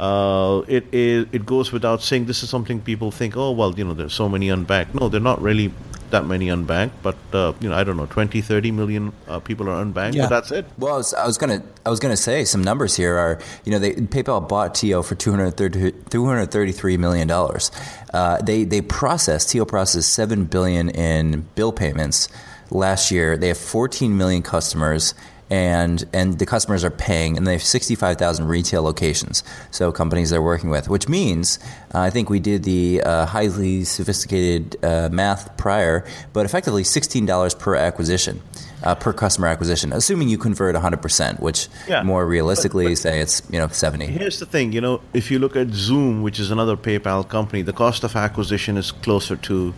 Uh, it is. It goes without saying. This is something people think. Oh well, you know, there's so many unbanked. No, they're not really that many unbanked, but uh, you know, I don't know, 20, 30 million uh, people are unbanked, Yeah. but that's it. Well, I was, I was gonna I was gonna say some numbers here are you know they PayPal bought TIO for 230 233 million dollars. Uh, they they processed TIO processed seven billion in bill payments last year. They have 14 million customers. And and the customers are paying, and they have sixty five thousand retail locations. So companies they're working with, which means uh, I think we did the uh, highly sophisticated uh, math prior, but effectively sixteen dollars per acquisition, uh, per customer acquisition, assuming you convert hundred percent, which Yeah. more realistically But- but- say it's you know seventy. Here's the thing, you know, if you look at Xoom, which is another PayPal company, the cost of acquisition is closer to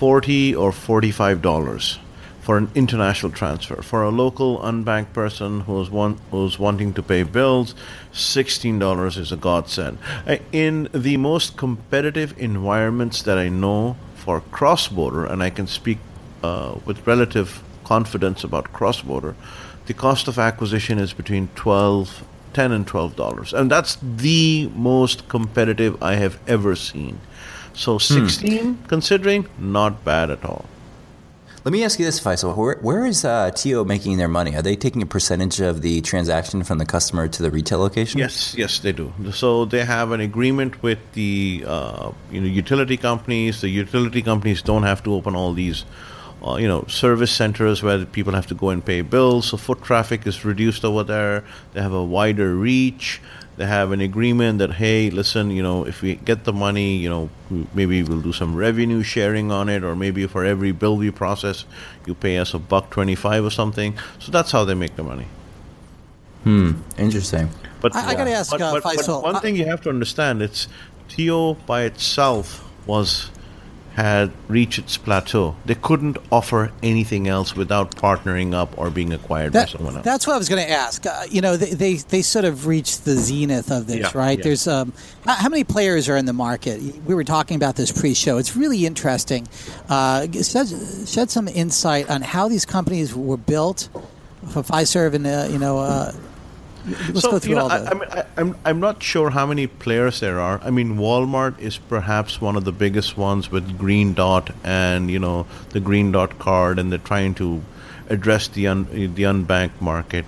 forty or forty-five dollars for an international transfer. For a local unbanked person who's want, who's wanting to pay bills, sixteen dollars is a godsend. Uh, In the most competitive environments that I know for cross-border, and I can speak uh, with relative confidence about cross-border, the cost of acquisition is between 12 10 and 12 dollars. And that's the most competitive i have ever seen. So 16 considering not bad at all Let me ask you this, Faisal. Where, where is uh, TIO making their money? Are they taking a percentage of the transaction from the customer to the retail location? Yes, yes, they do. So they have an agreement with the uh, you know utility companies. The utility companies don't have to open all these uh, you know service centers where people have to go and pay bills. So foot traffic is reduced over there. They have a wider reach. They have an agreement that hey, listen, you know, if we get the money, you know, maybe we'll do some revenue sharing on it, or maybe for every bill we process, you pay us a buck twenty-five or something. So that's how they make the money. Hmm interesting. But I- I gotta ask, but, uh, but- but one I- thing you have to understand: it's TIO by itself was had reached its plateau. They couldn't offer anything else without partnering up or being acquired That- by someone else. That's what I was going to ask. Uh, you know, they, they they sort of reached the zenith of this, Yeah, right? yeah. There's um, how, how many players are in the market? We were talking about this pre-show. It's really interesting. Uh, shed, shed some insight on how these companies were built for Fiserv, and uh, you know, uh, let's so go through you know, all I, the. I mean, I, I'm I'm not sure how many players there are. I mean, Walmart is perhaps one of the biggest ones with Green Dot and you know the Green Dot card, and they're trying to address the un, the unbanked market.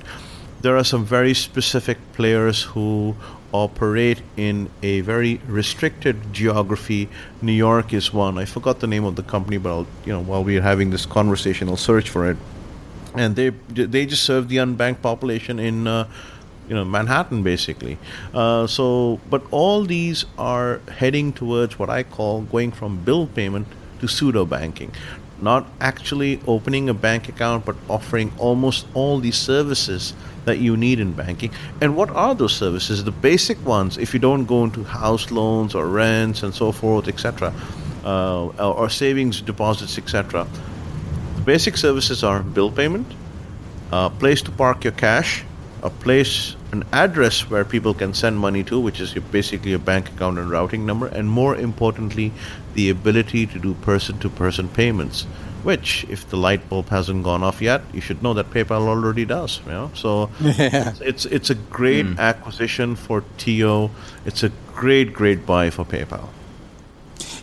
There are some very specific players who operate in a very restricted geography. New York is one. I forgot the name of the company, but I'll, you know, while we're having this conversation, I'll search for it and they they just serve the unbanked population in uh, you know Manhattan basically. Uh, so, but all these are heading towards what I call going from bill payment to pseudo banking. Not actually opening a bank account, but offering almost all the services that you need in banking. And what are those services? The basic ones, if you don't go into house loans or rents and so forth, etc., uh, or savings deposits, etc. The basic services are bill payment, a place to park your cash, a place, an address where people can send money to, which is your, basically a bank account and routing number, and more importantly, the ability to do person-to-person payments. Which, if the light bulb hasn't gone off yet, you should know that PayPal already does. You know, so it's, it's it's a great hmm. acquisition for TIO. It's a great great buy for PayPal.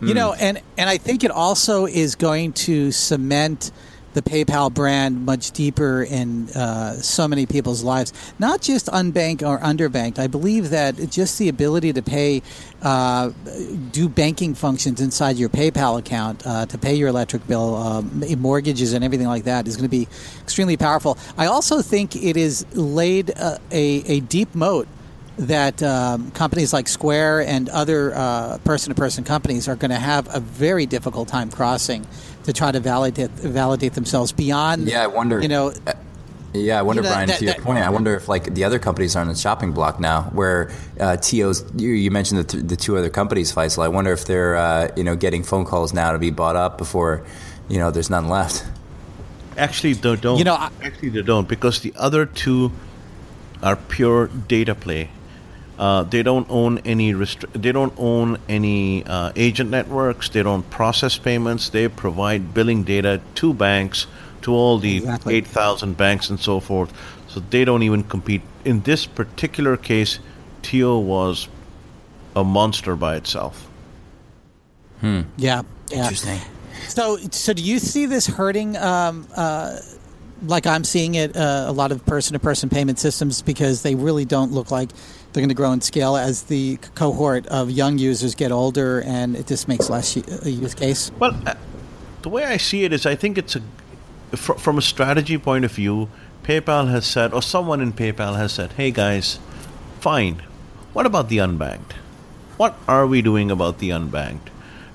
You know, hmm. and and I think it also is going to cement the PayPal brand much deeper in uh, so many people's lives. Not just unbanked or underbanked. I believe that just the ability to pay, uh, do banking functions inside your PayPal account uh, to pay your electric bill, um, mortgages, and everything like that is going to be extremely powerful. I also think it is laid uh, a, a deep moat that um, companies like Square and other uh, person-to-person companies are going to have a very difficult time crossing to try to validate validate themselves beyond. Yeah, I wonder. You know, Yeah, I wonder, You know, Brian. that- to your that- point, I wonder if like the other companies are on the shopping block now, where uh, TIO's. You, you mentioned the, th- the two other companies, Faisal. I wonder if they're uh, you know getting phone calls now to be bought up before you know there's none left. Actually, they don't. You know, I- actually, they don't because the other two are pure data play. Uh, they don't own any restri- They don't own any uh, agent networks. They don't process payments. They provide billing data to banks, to all the Exactly. eight thousand banks and so forth. So they don't even compete. In this particular case, Tio was a monster by itself. Yeah, yeah. Interesting. So, so do you see this hurting? Um, uh, like I'm seeing it, uh, a lot of person-to-person payment systems because they really don't look like they're going to grow in scale as the cohort of young users get older, and it just makes less u- a use case. Well, uh, the way I see it is, I think it's a fr- from a strategy point of view. PayPal has said, or someone in PayPal has said, "Hey guys, fine. What about the unbanked? What are we doing about the unbanked?"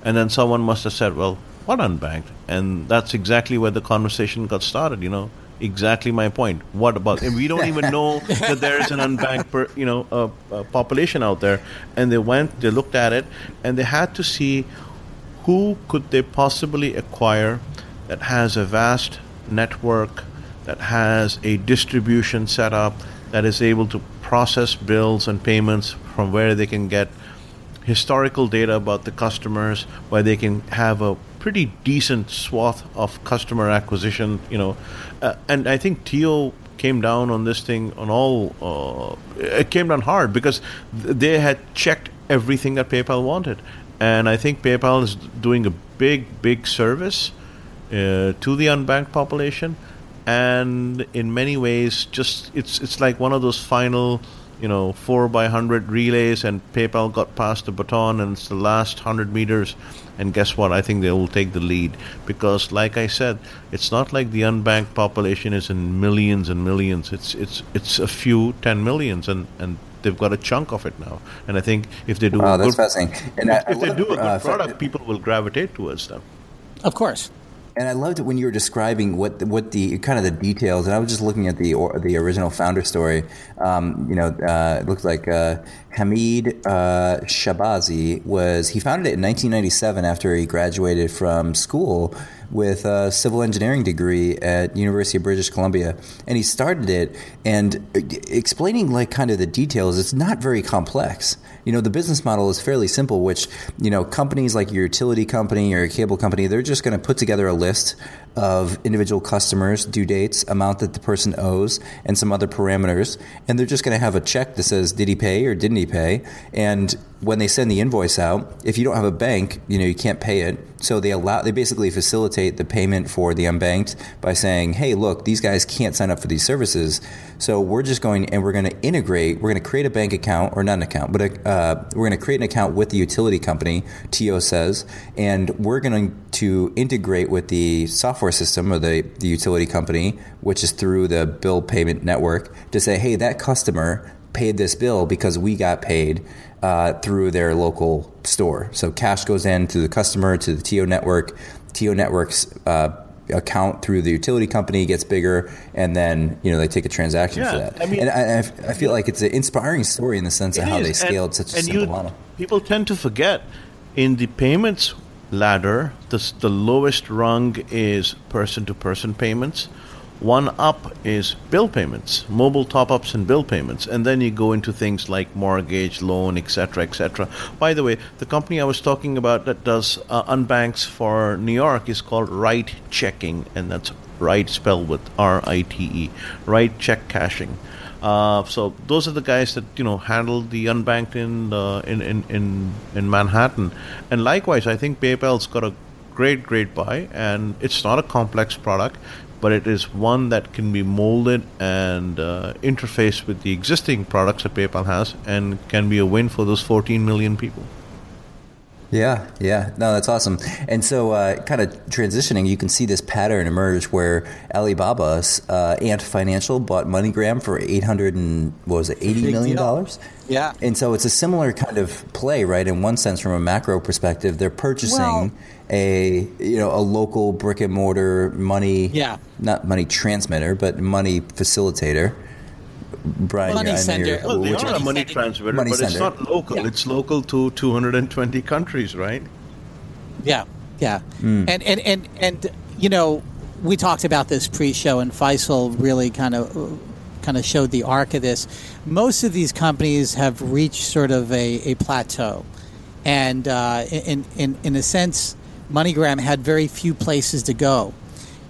And then someone must have said, "Well, what unbanked?" And that's exactly where the conversation got started. You know, exactly my point. What about? And we don't even know that there is an unbanked, per, you know, uh, uh, population out there. And they went, they looked at it, and they had to see who could they possibly acquire that has a vast network, that has a distribution setup, that is able to process bills and payments from where they can get historical data about the customers, where they can have a pretty decent swath of customer acquisition, you know. Uh, and I think Tio came down on this thing on all, uh, it came down hard because th- they had checked everything that PayPal wanted. And I think PayPal is doing a big, big service uh, to the unbanked population. And in many ways, just it's it's like one of those final you know, four by hundred relays, and PayPal got past the baton, and it's the last hundred meters. And guess what? I think they will take the lead because, like I said, it's not like the unbanked population is in millions and millions. It's it's it's a few ten millions, and and they've got a chunk of it now. And I think if they do, Wow, a that's good, fascinating. And if, I- if they do a good uh, fa- product, people will gravitate towards them. Of course. And I loved it when you were describing what what the kind of the details. And I was just looking at the or, the original founder story. Um, you know, uh, it looks like uh, Hamed uh, Shahbazi was he founded it in 1997 after he graduated from school with a civil engineering degree at University of British Columbia, and he started it and explaining like kind of the details. It's not very complex. You know, the business model is fairly simple, which, you know, companies like your utility company or your cable company, they're just going to put together a list of individual customers, due dates, amount that the person owes, and some other parameters. And they're just going to have a check that says, did he pay or didn't he pay? And when they send the invoice out, if you don't have a bank, you know, you can't pay it. So they allow, they basically facilitate the payment for the unbanked by saying, hey, look, these guys can't sign up for these services. So we're just going and we're going to integrate, we're going to create a bank account or not an account, but a, uh, we're going to create an account with the utility company, TIO says, and we're going to integrate with the software system of the, the utility company, which is through the bill payment network, to say, hey, that customer paid this bill because we got paid uh, through their local store. So cash goes in to the customer, to the TIO network. TIO network's uh, account through the utility company gets bigger, and then you know they take a transaction for Yeah, that. I mean- and I, I feel like it's an inspiring story in the sense of how is, they and- scaled such a and simple you- model. People tend to forget in the payments ladder, the, the lowest rung is person to person payments. One up is bill payments, mobile top ups and bill payments. And then you go into things like mortgage, loan, etc., etc. By the way, the company I was talking about that does uh, unbanks for New York is called Right Checking, and that's right spelled with R I T E, RiteCheck Cashing. Uh, so those are the guys that you know handle the unbanked in, uh, in, in in in Manhattan, and likewise, I think PayPal's got a great great buy, and it's not a complex product, but it is one that can be molded and uh, interfaced with the existing products that PayPal has, and can be a win for those 14 million people. Yeah, yeah. No, that's awesome. And so, uh, kind of transitioning, you can see this pattern emerge where Alibaba's uh, Ant Financial bought MoneyGram for eight hundred and what was it, eighty Big million dollars? Yeah. And so it's a similar kind of play, right? In one sense, from a macro perspective, they're purchasing Well- a you know a local brick and mortar money, Yeah. not money transmitter, but money facilitator. Brian, Money I sender. you're- Well, they are a money sender. transmitter, Money but it's not local. Yeah. It's local to 220 countries, right? Yeah, yeah, Hmm. and and and and you know, we talked about this pre-show, and Faisal really kind of kind of showed the arc of this. Most of these companies have reached sort of a, a plateau, and uh, in in in a sense, MoneyGram had very few places to go.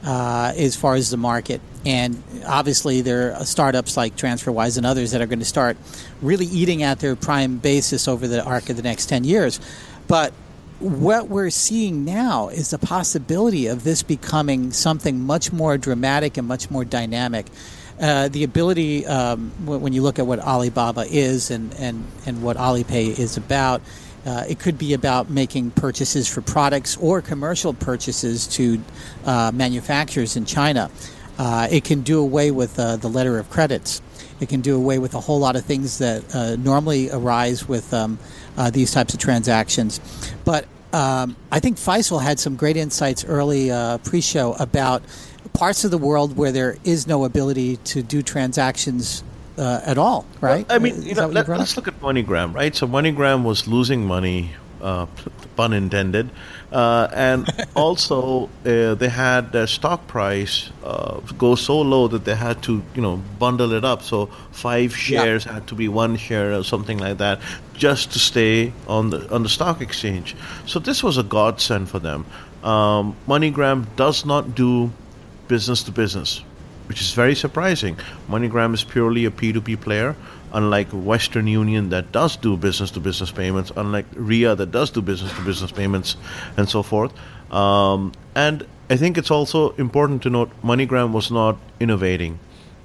Uh, as far as the market. And obviously, there are startups like TransferWise and others that are going to start really eating at their prime basis over the arc of the next 10 years. But what we're seeing now is the possibility of this becoming something much more dramatic and much more dynamic. Uh, the ability, um, when you look at what Alibaba is and, and, and what Alipay is about, uh, it could be about making purchases for products or commercial purchases to uh, manufacturers in China. Uh, it can do away with uh, the letter of credits. It can do away with a whole lot of things that uh, normally arise with um, uh, these types of transactions. But um, I think Faisal had some great insights early pre-show about parts of the world where there is no ability to do transactions uh, at all, right? Well, I mean, you know, let, us look at MoneyGram, right? So MoneyGram was losing money, uh, pun intended, uh, and also uh, they had their stock price uh, go so low that they had to, you know, bundle it up. So five shares yeah. had to be one share or something like that, just to stay on the on the stock exchange. So this was a godsend for them. Um, MoneyGram does not do business to business which is very surprising. MoneyGram is purely a P2P player, unlike Western Union that does do business to business payments, unlike Ria that does do business to business payments, and so forth. Um, and I think it's also important to note MoneyGram was not innovating.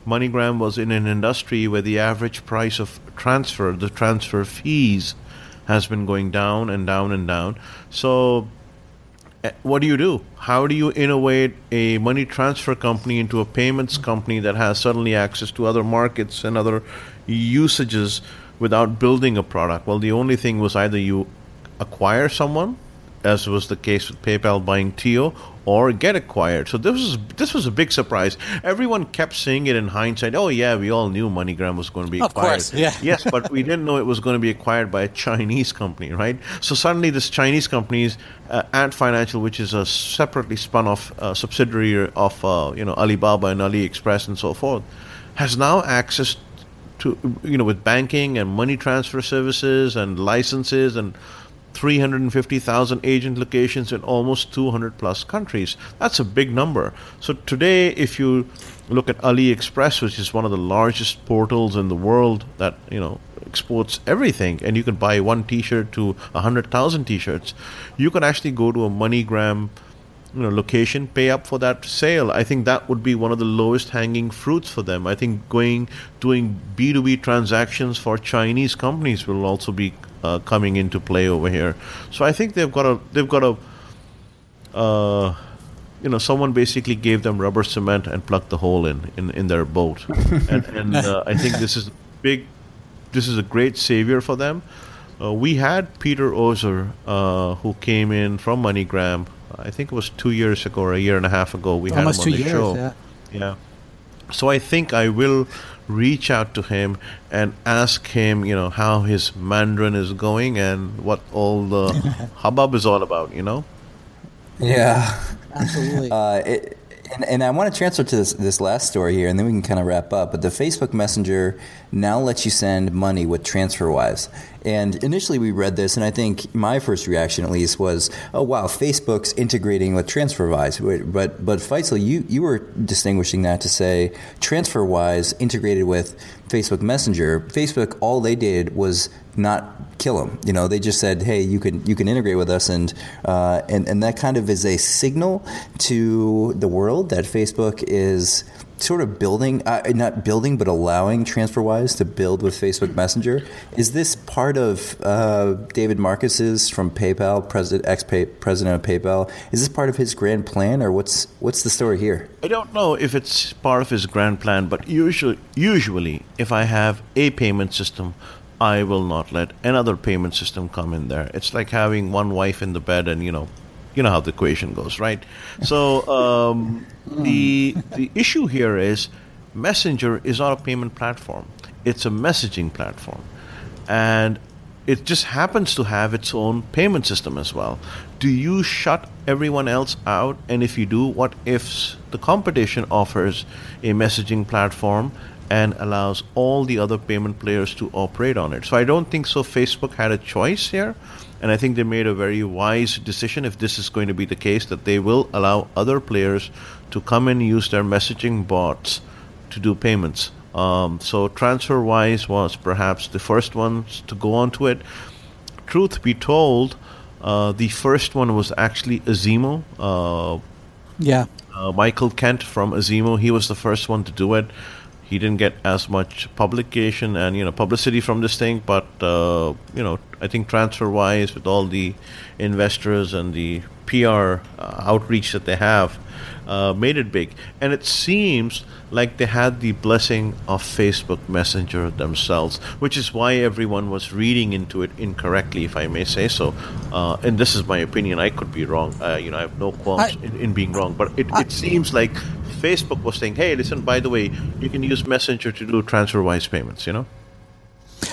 MoneyGram was in an industry where the average price of transfer, the transfer fees, has been going down and down and down. So Eh, what do you do? How do you innovate a money transfer company into a payments company that has suddenly access to other markets and other usages without building a product? Well, the only thing was either you acquire someone as was the case with PayPal buying Tio, or get acquired. So this was this was a big surprise. Everyone kept saying it in hindsight. Oh yeah, we all knew MoneyGram was going to be of acquired. Course, yeah. yes, but we didn't know it was going to be acquired by a Chinese company, right? So suddenly this Chinese company, uh, Ant Financial, which is a separately spun off uh, subsidiary of uh, you know Alibaba and AliExpress and so forth, has now access to you know with banking and money transfer services and licenses and 350,000 agent locations in almost 200 plus countries. That's a big number. So today, if you look at AliExpress, which is one of the largest portals in the world that you know exports everything, and you can buy one T-shirt to 100,000 T-shirts, you can actually go to a MoneyGram you know location pay up for that sale i think that would be one of the lowest hanging fruits for them i think going doing b2b transactions for chinese companies will also be uh, coming into play over here. So I think they've got a they've got a uh, you know someone basically gave them rubber cement and plugged the hole in in, in their boat, and, and uh, I think this is big. This is a great savior for them. Uh, we had Peter Ohser, uh, who came in from MoneyGram. I think it was two years ago or a year and a half ago. We Almost had him on the years, show. Yeah. yeah. So I think I will reach out to him and ask him, you know, how his Mandarin is going and what all the hubbub is all about, you know? Yeah. Absolutely. Uh, it, and, and, I want to transfer to this, this last story here, and then we can kind of wrap up. But the Facebook Messenger now lets you send money with TransferWise. And initially we read this, and I think my first reaction, at least, was, "Oh wow, Facebook's integrating with TransferWise." But but Faisal, you you were distinguishing that to say TransferWise integrated with Facebook Messenger. Facebook, all they did was not kill them. You know, they just said, "Hey, you can you can integrate with us," and uh, and and that kind of is a signal to the world that Facebook is sort of building, uh, not building, but allowing TransferWise to build with Facebook Messenger. Is this part of uh, David Marcus's from PayPal, president, ex president of PayPal? Is this part of his grand plan, or what's what's the story here? I don't know if it's part of his grand plan, but usually, usually, if I have a payment system. I will not let another payment system come in there. It's like having one wife in the bed and, you know, you know how the equation goes, right? So um, the the issue here is Messenger is not a payment platform; it's a messaging platform, and it just happens to have its own payment system as well. Do you shut everyone else out? And if you do, what if the competition offers a messaging platform and allows all the other payment players to operate on it. So I don't think so. Facebook had a choice here, and I think they made a very wise decision if this is going to be the case that they will allow other players to come and use their messaging bots to do payments. Um, so TransferWise was perhaps the first ones to go onto it. Truth be told, uh, the first one was actually Azimo. Uh, yeah. Uh, Michael Kent from Azimo, he was the first one to do it. He didn't get as much publication and you know publicity from this thing, but uh, you know I think TransferWise with all the investors and the PR uh, outreach that they have, uh, made it big. And it seems like they had the blessing of Facebook Messenger themselves, which is why everyone was reading into it incorrectly, if I may say so. Uh, and this is my opinion. I could be wrong. Uh, you know, I have no qualms I, in, in, being wrong. But it, I, it seems like Facebook was saying, "Hey, listen. By the way, you can use Messenger to do TransferWise payments." You know.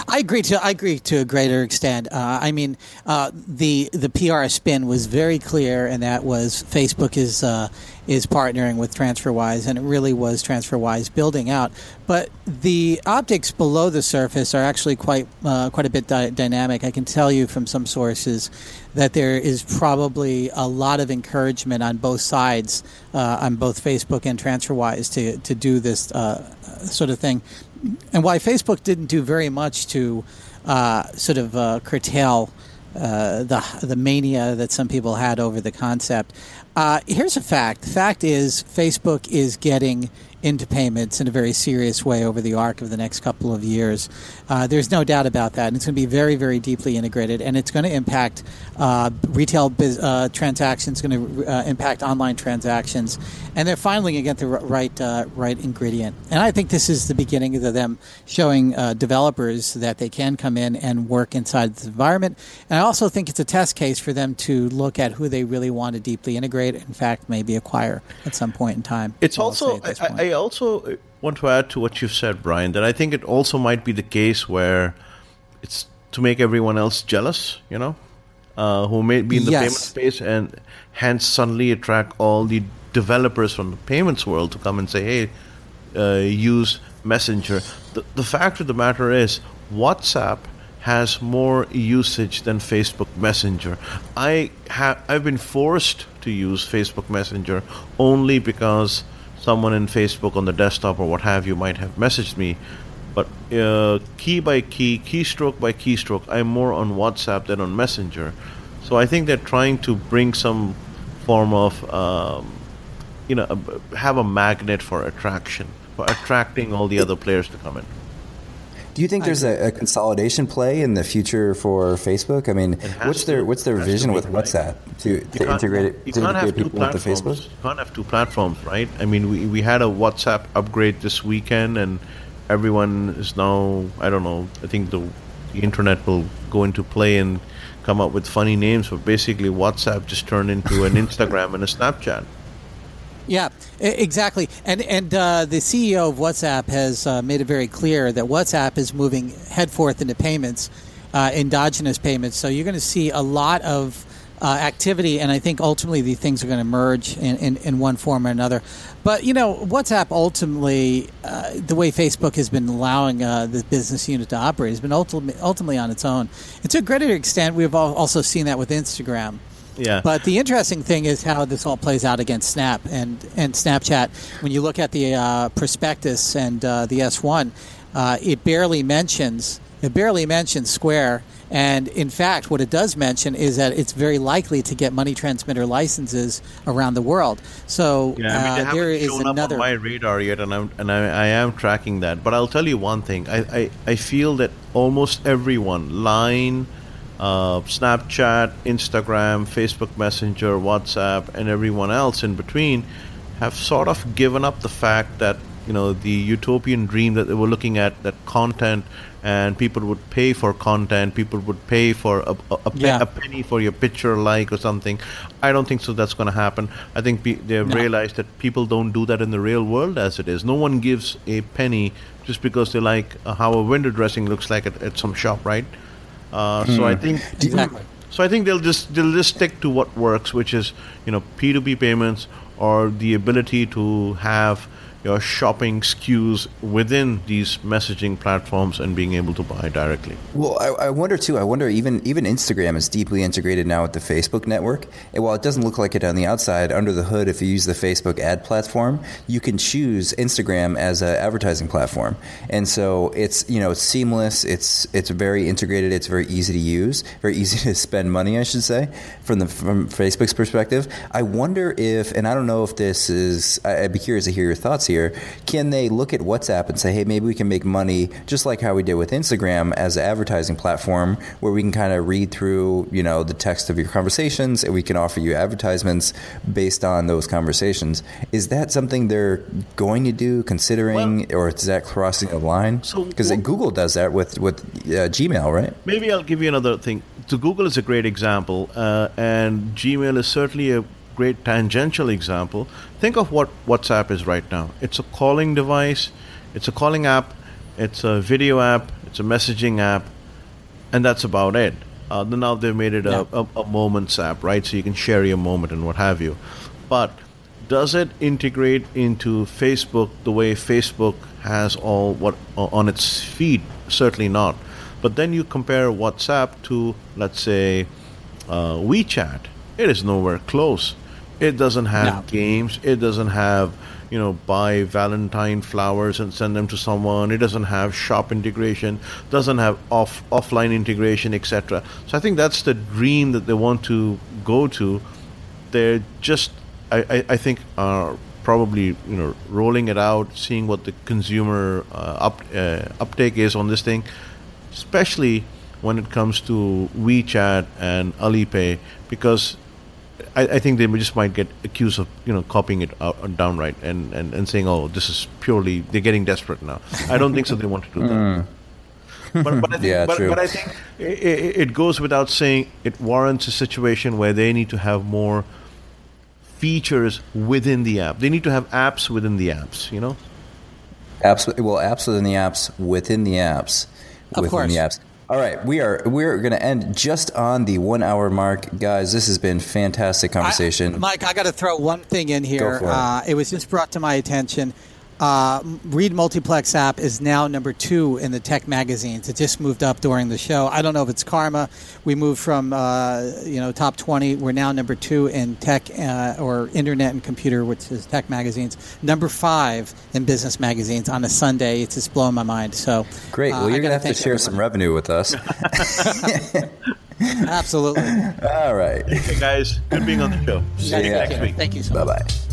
I agree to I agree to a greater extent. Uh, I mean, uh, the the PR spin was very clear, and that was Facebook is uh, is partnering with TransferWise, and it really was TransferWise building out. But the optics below the surface are actually quite uh, quite a bit di- dynamic. I can tell you from some sources that there is probably a lot of encouragement on both sides, uh, on both Facebook and TransferWise, to to do this uh, sort of thing and why Facebook didn't do very much to uh, sort of uh, curtail uh, the the mania that some people had over the concept. Uh, here's a fact: the fact is, Facebook is getting into payments in a very serious way over the arc of the next couple of years. Uh, there's no doubt about that. And it's going to be very, very deeply integrated, and it's going to impact uh, retail biz, uh, transactions, going to uh, impact online transactions, and they're finally going to get the right uh, right ingredient. And I think this is the beginning of them showing uh, developers that they can come in and work inside this environment. And I also think it's a test case for them to look at who they really want to deeply integrate. In fact, maybe acquire at some point in time. It's also I, I, also want to add to what you've said, Brian, that I think it also might be the case where it's to make everyone else jealous, you know, uh, who may be in the yes. payment space and hence suddenly attract all the developers from the payments world to come and say, hey, uh, use Messenger. The, the fact of the matter is, WhatsApp has more usage than Facebook Messenger. I have I've been forced to use Facebook Messenger only because someone in Facebook on the desktop or what have you might have messaged me. But uh, key by key, keystroke by keystroke, I'm more on WhatsApp than on Messenger. So I think they're trying to bring some form of, um, you know, have a magnet for attraction, for attracting all the other players to come in. Do you think there's a, a, consolidation play in the future for Facebook? I mean, what's their what's their vision with WhatsApp to, to integrate it? You to can't have two platforms. You can't have two platforms, right? I mean, we we had a WhatsApp upgrade this weekend, and everyone is now I don't know. I think the the internet will go into play and come up with funny names, but basically WhatsApp just turned into an Instagram and a Snapchat. Yeah, exactly. And and uh, the CEO of WhatsApp has uh, made it very clear that WhatsApp is moving headforth into payments, uh, endogenous payments. So you're going to see a lot of uh, activity, and I think ultimately these things are going to merge in, in, in, one form or another. But you know, WhatsApp ultimately, uh, the way Facebook has been allowing uh, the business unit to operate, has been ultimately, ultimately on its own. And to a greater extent, we've also seen that with Instagram. Yeah. But the interesting thing is how this all plays out against Snap and, and Snapchat. When you look at the uh, prospectus and uh, the S1, uh, it barely mentions it barely mentions Square. And in fact, what it does mention is that it's very likely to get money transmitter licenses around the world. So yeah, I mean, uh, there is another. on my radar yet, and I'm and I, I, am tracking that. But I'll tell you one thing: I, I, I feel that almost everyone, Line, uh, Snapchat, Instagram, Facebook Messenger, WhatsApp, and everyone else in between have sort of given up the fact that you know the utopian dream that they were looking at that content and people would pay for content people would pay for a, a, a, yeah. a penny for your picture like or something i don't think so that's going to happen i think pe- they've no. realized that people don't do that in the real world as it is no one gives a penny just because they like uh, how a window dressing looks like at, at some shop right uh, So I hmm. think exactly. So I think they'll just they'll just stick to what works, which is you know P2P payments or the ability to have your shopping SKUs within these messaging platforms and being able to buy directly. Well, I, I, wonder too. I wonder even even Instagram is deeply integrated now with the Facebook network. And while it doesn't look like it on the outside, under the hood, if you use the Facebook ad platform, you can choose Instagram as an advertising platform. And so it's you know it's seamless. It's it's very integrated. It's very easy to use. Very easy to spend money, I should say, from the from Facebook's perspective. I wonder if, and I don't know if this is. I'd be curious to hear your thoughts here here, can they look at WhatsApp and say, hey, maybe we can make money just like how we did with Instagram as an advertising platform where we can kind of read through, you know, the text of your conversations and we can offer you advertisements based on those conversations. Is that something they're going to do, considering, well, or is that crossing a line? Because so, Google does that with, with uh, Gmail, right? Maybe I'll give you another thing. So Google is a great example, uh, and Gmail is certainly a great tangential example. Think of what WhatsApp is right now. It's a calling device, it's a calling app, it's a video app, it's a messaging app, and that's about it. Uh, now they've made it a, a, a moments app, right? So you can share your moment and what have you. But does it integrate into Facebook the way Facebook has all what on its feed? Certainly not. But then you compare WhatsApp to, let's say, uh, WeChat. It is nowhere close. It doesn't have no. games. It doesn't have, you know, buy Valentine flowers and send them to someone. It doesn't have shop integration. Doesn't have off offline integration, etc. So I think that's the dream that they want to go to. They're just, I, I, I think, are probably you know rolling it out, seeing what the consumer uh, up, uh, uptake is on this thing, especially when it comes to WeChat and Alipay, because I, I, think they just might get accused of you know copying it out, downright and, and, and saying oh this is purely they're getting desperate now. I don't think so. They want to do that. Mm. But, but, I think, yeah, but, but, I think it, it, goes without saying it warrants a situation where they need to have more features within the app. They need to have apps within the apps. You know. Absolutely. Well, apps within the apps within the apps of within course. the apps. All right, we are we're going to end just on the one hour mark, guys. This has been fantastic conversation. I, Mike, I got to throw one thing in here. It. Uh, it was just brought to my attention. Uh, Read Multiplex app is now number two in the tech magazines. It just moved up during the show. I don't know if it's karma. We moved from uh, you know top twenty. We're now number two in tech uh, or internet and computer, which is tech magazines. Number five in business magazines on a Sunday. It's just blowing my mind. So great. Well, uh, you're gonna have to share everybody. some revenue with us. Absolutely. All right. Hey guys, good being on the show. See you next week. Thank you so bye much. Bye bye.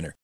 winner.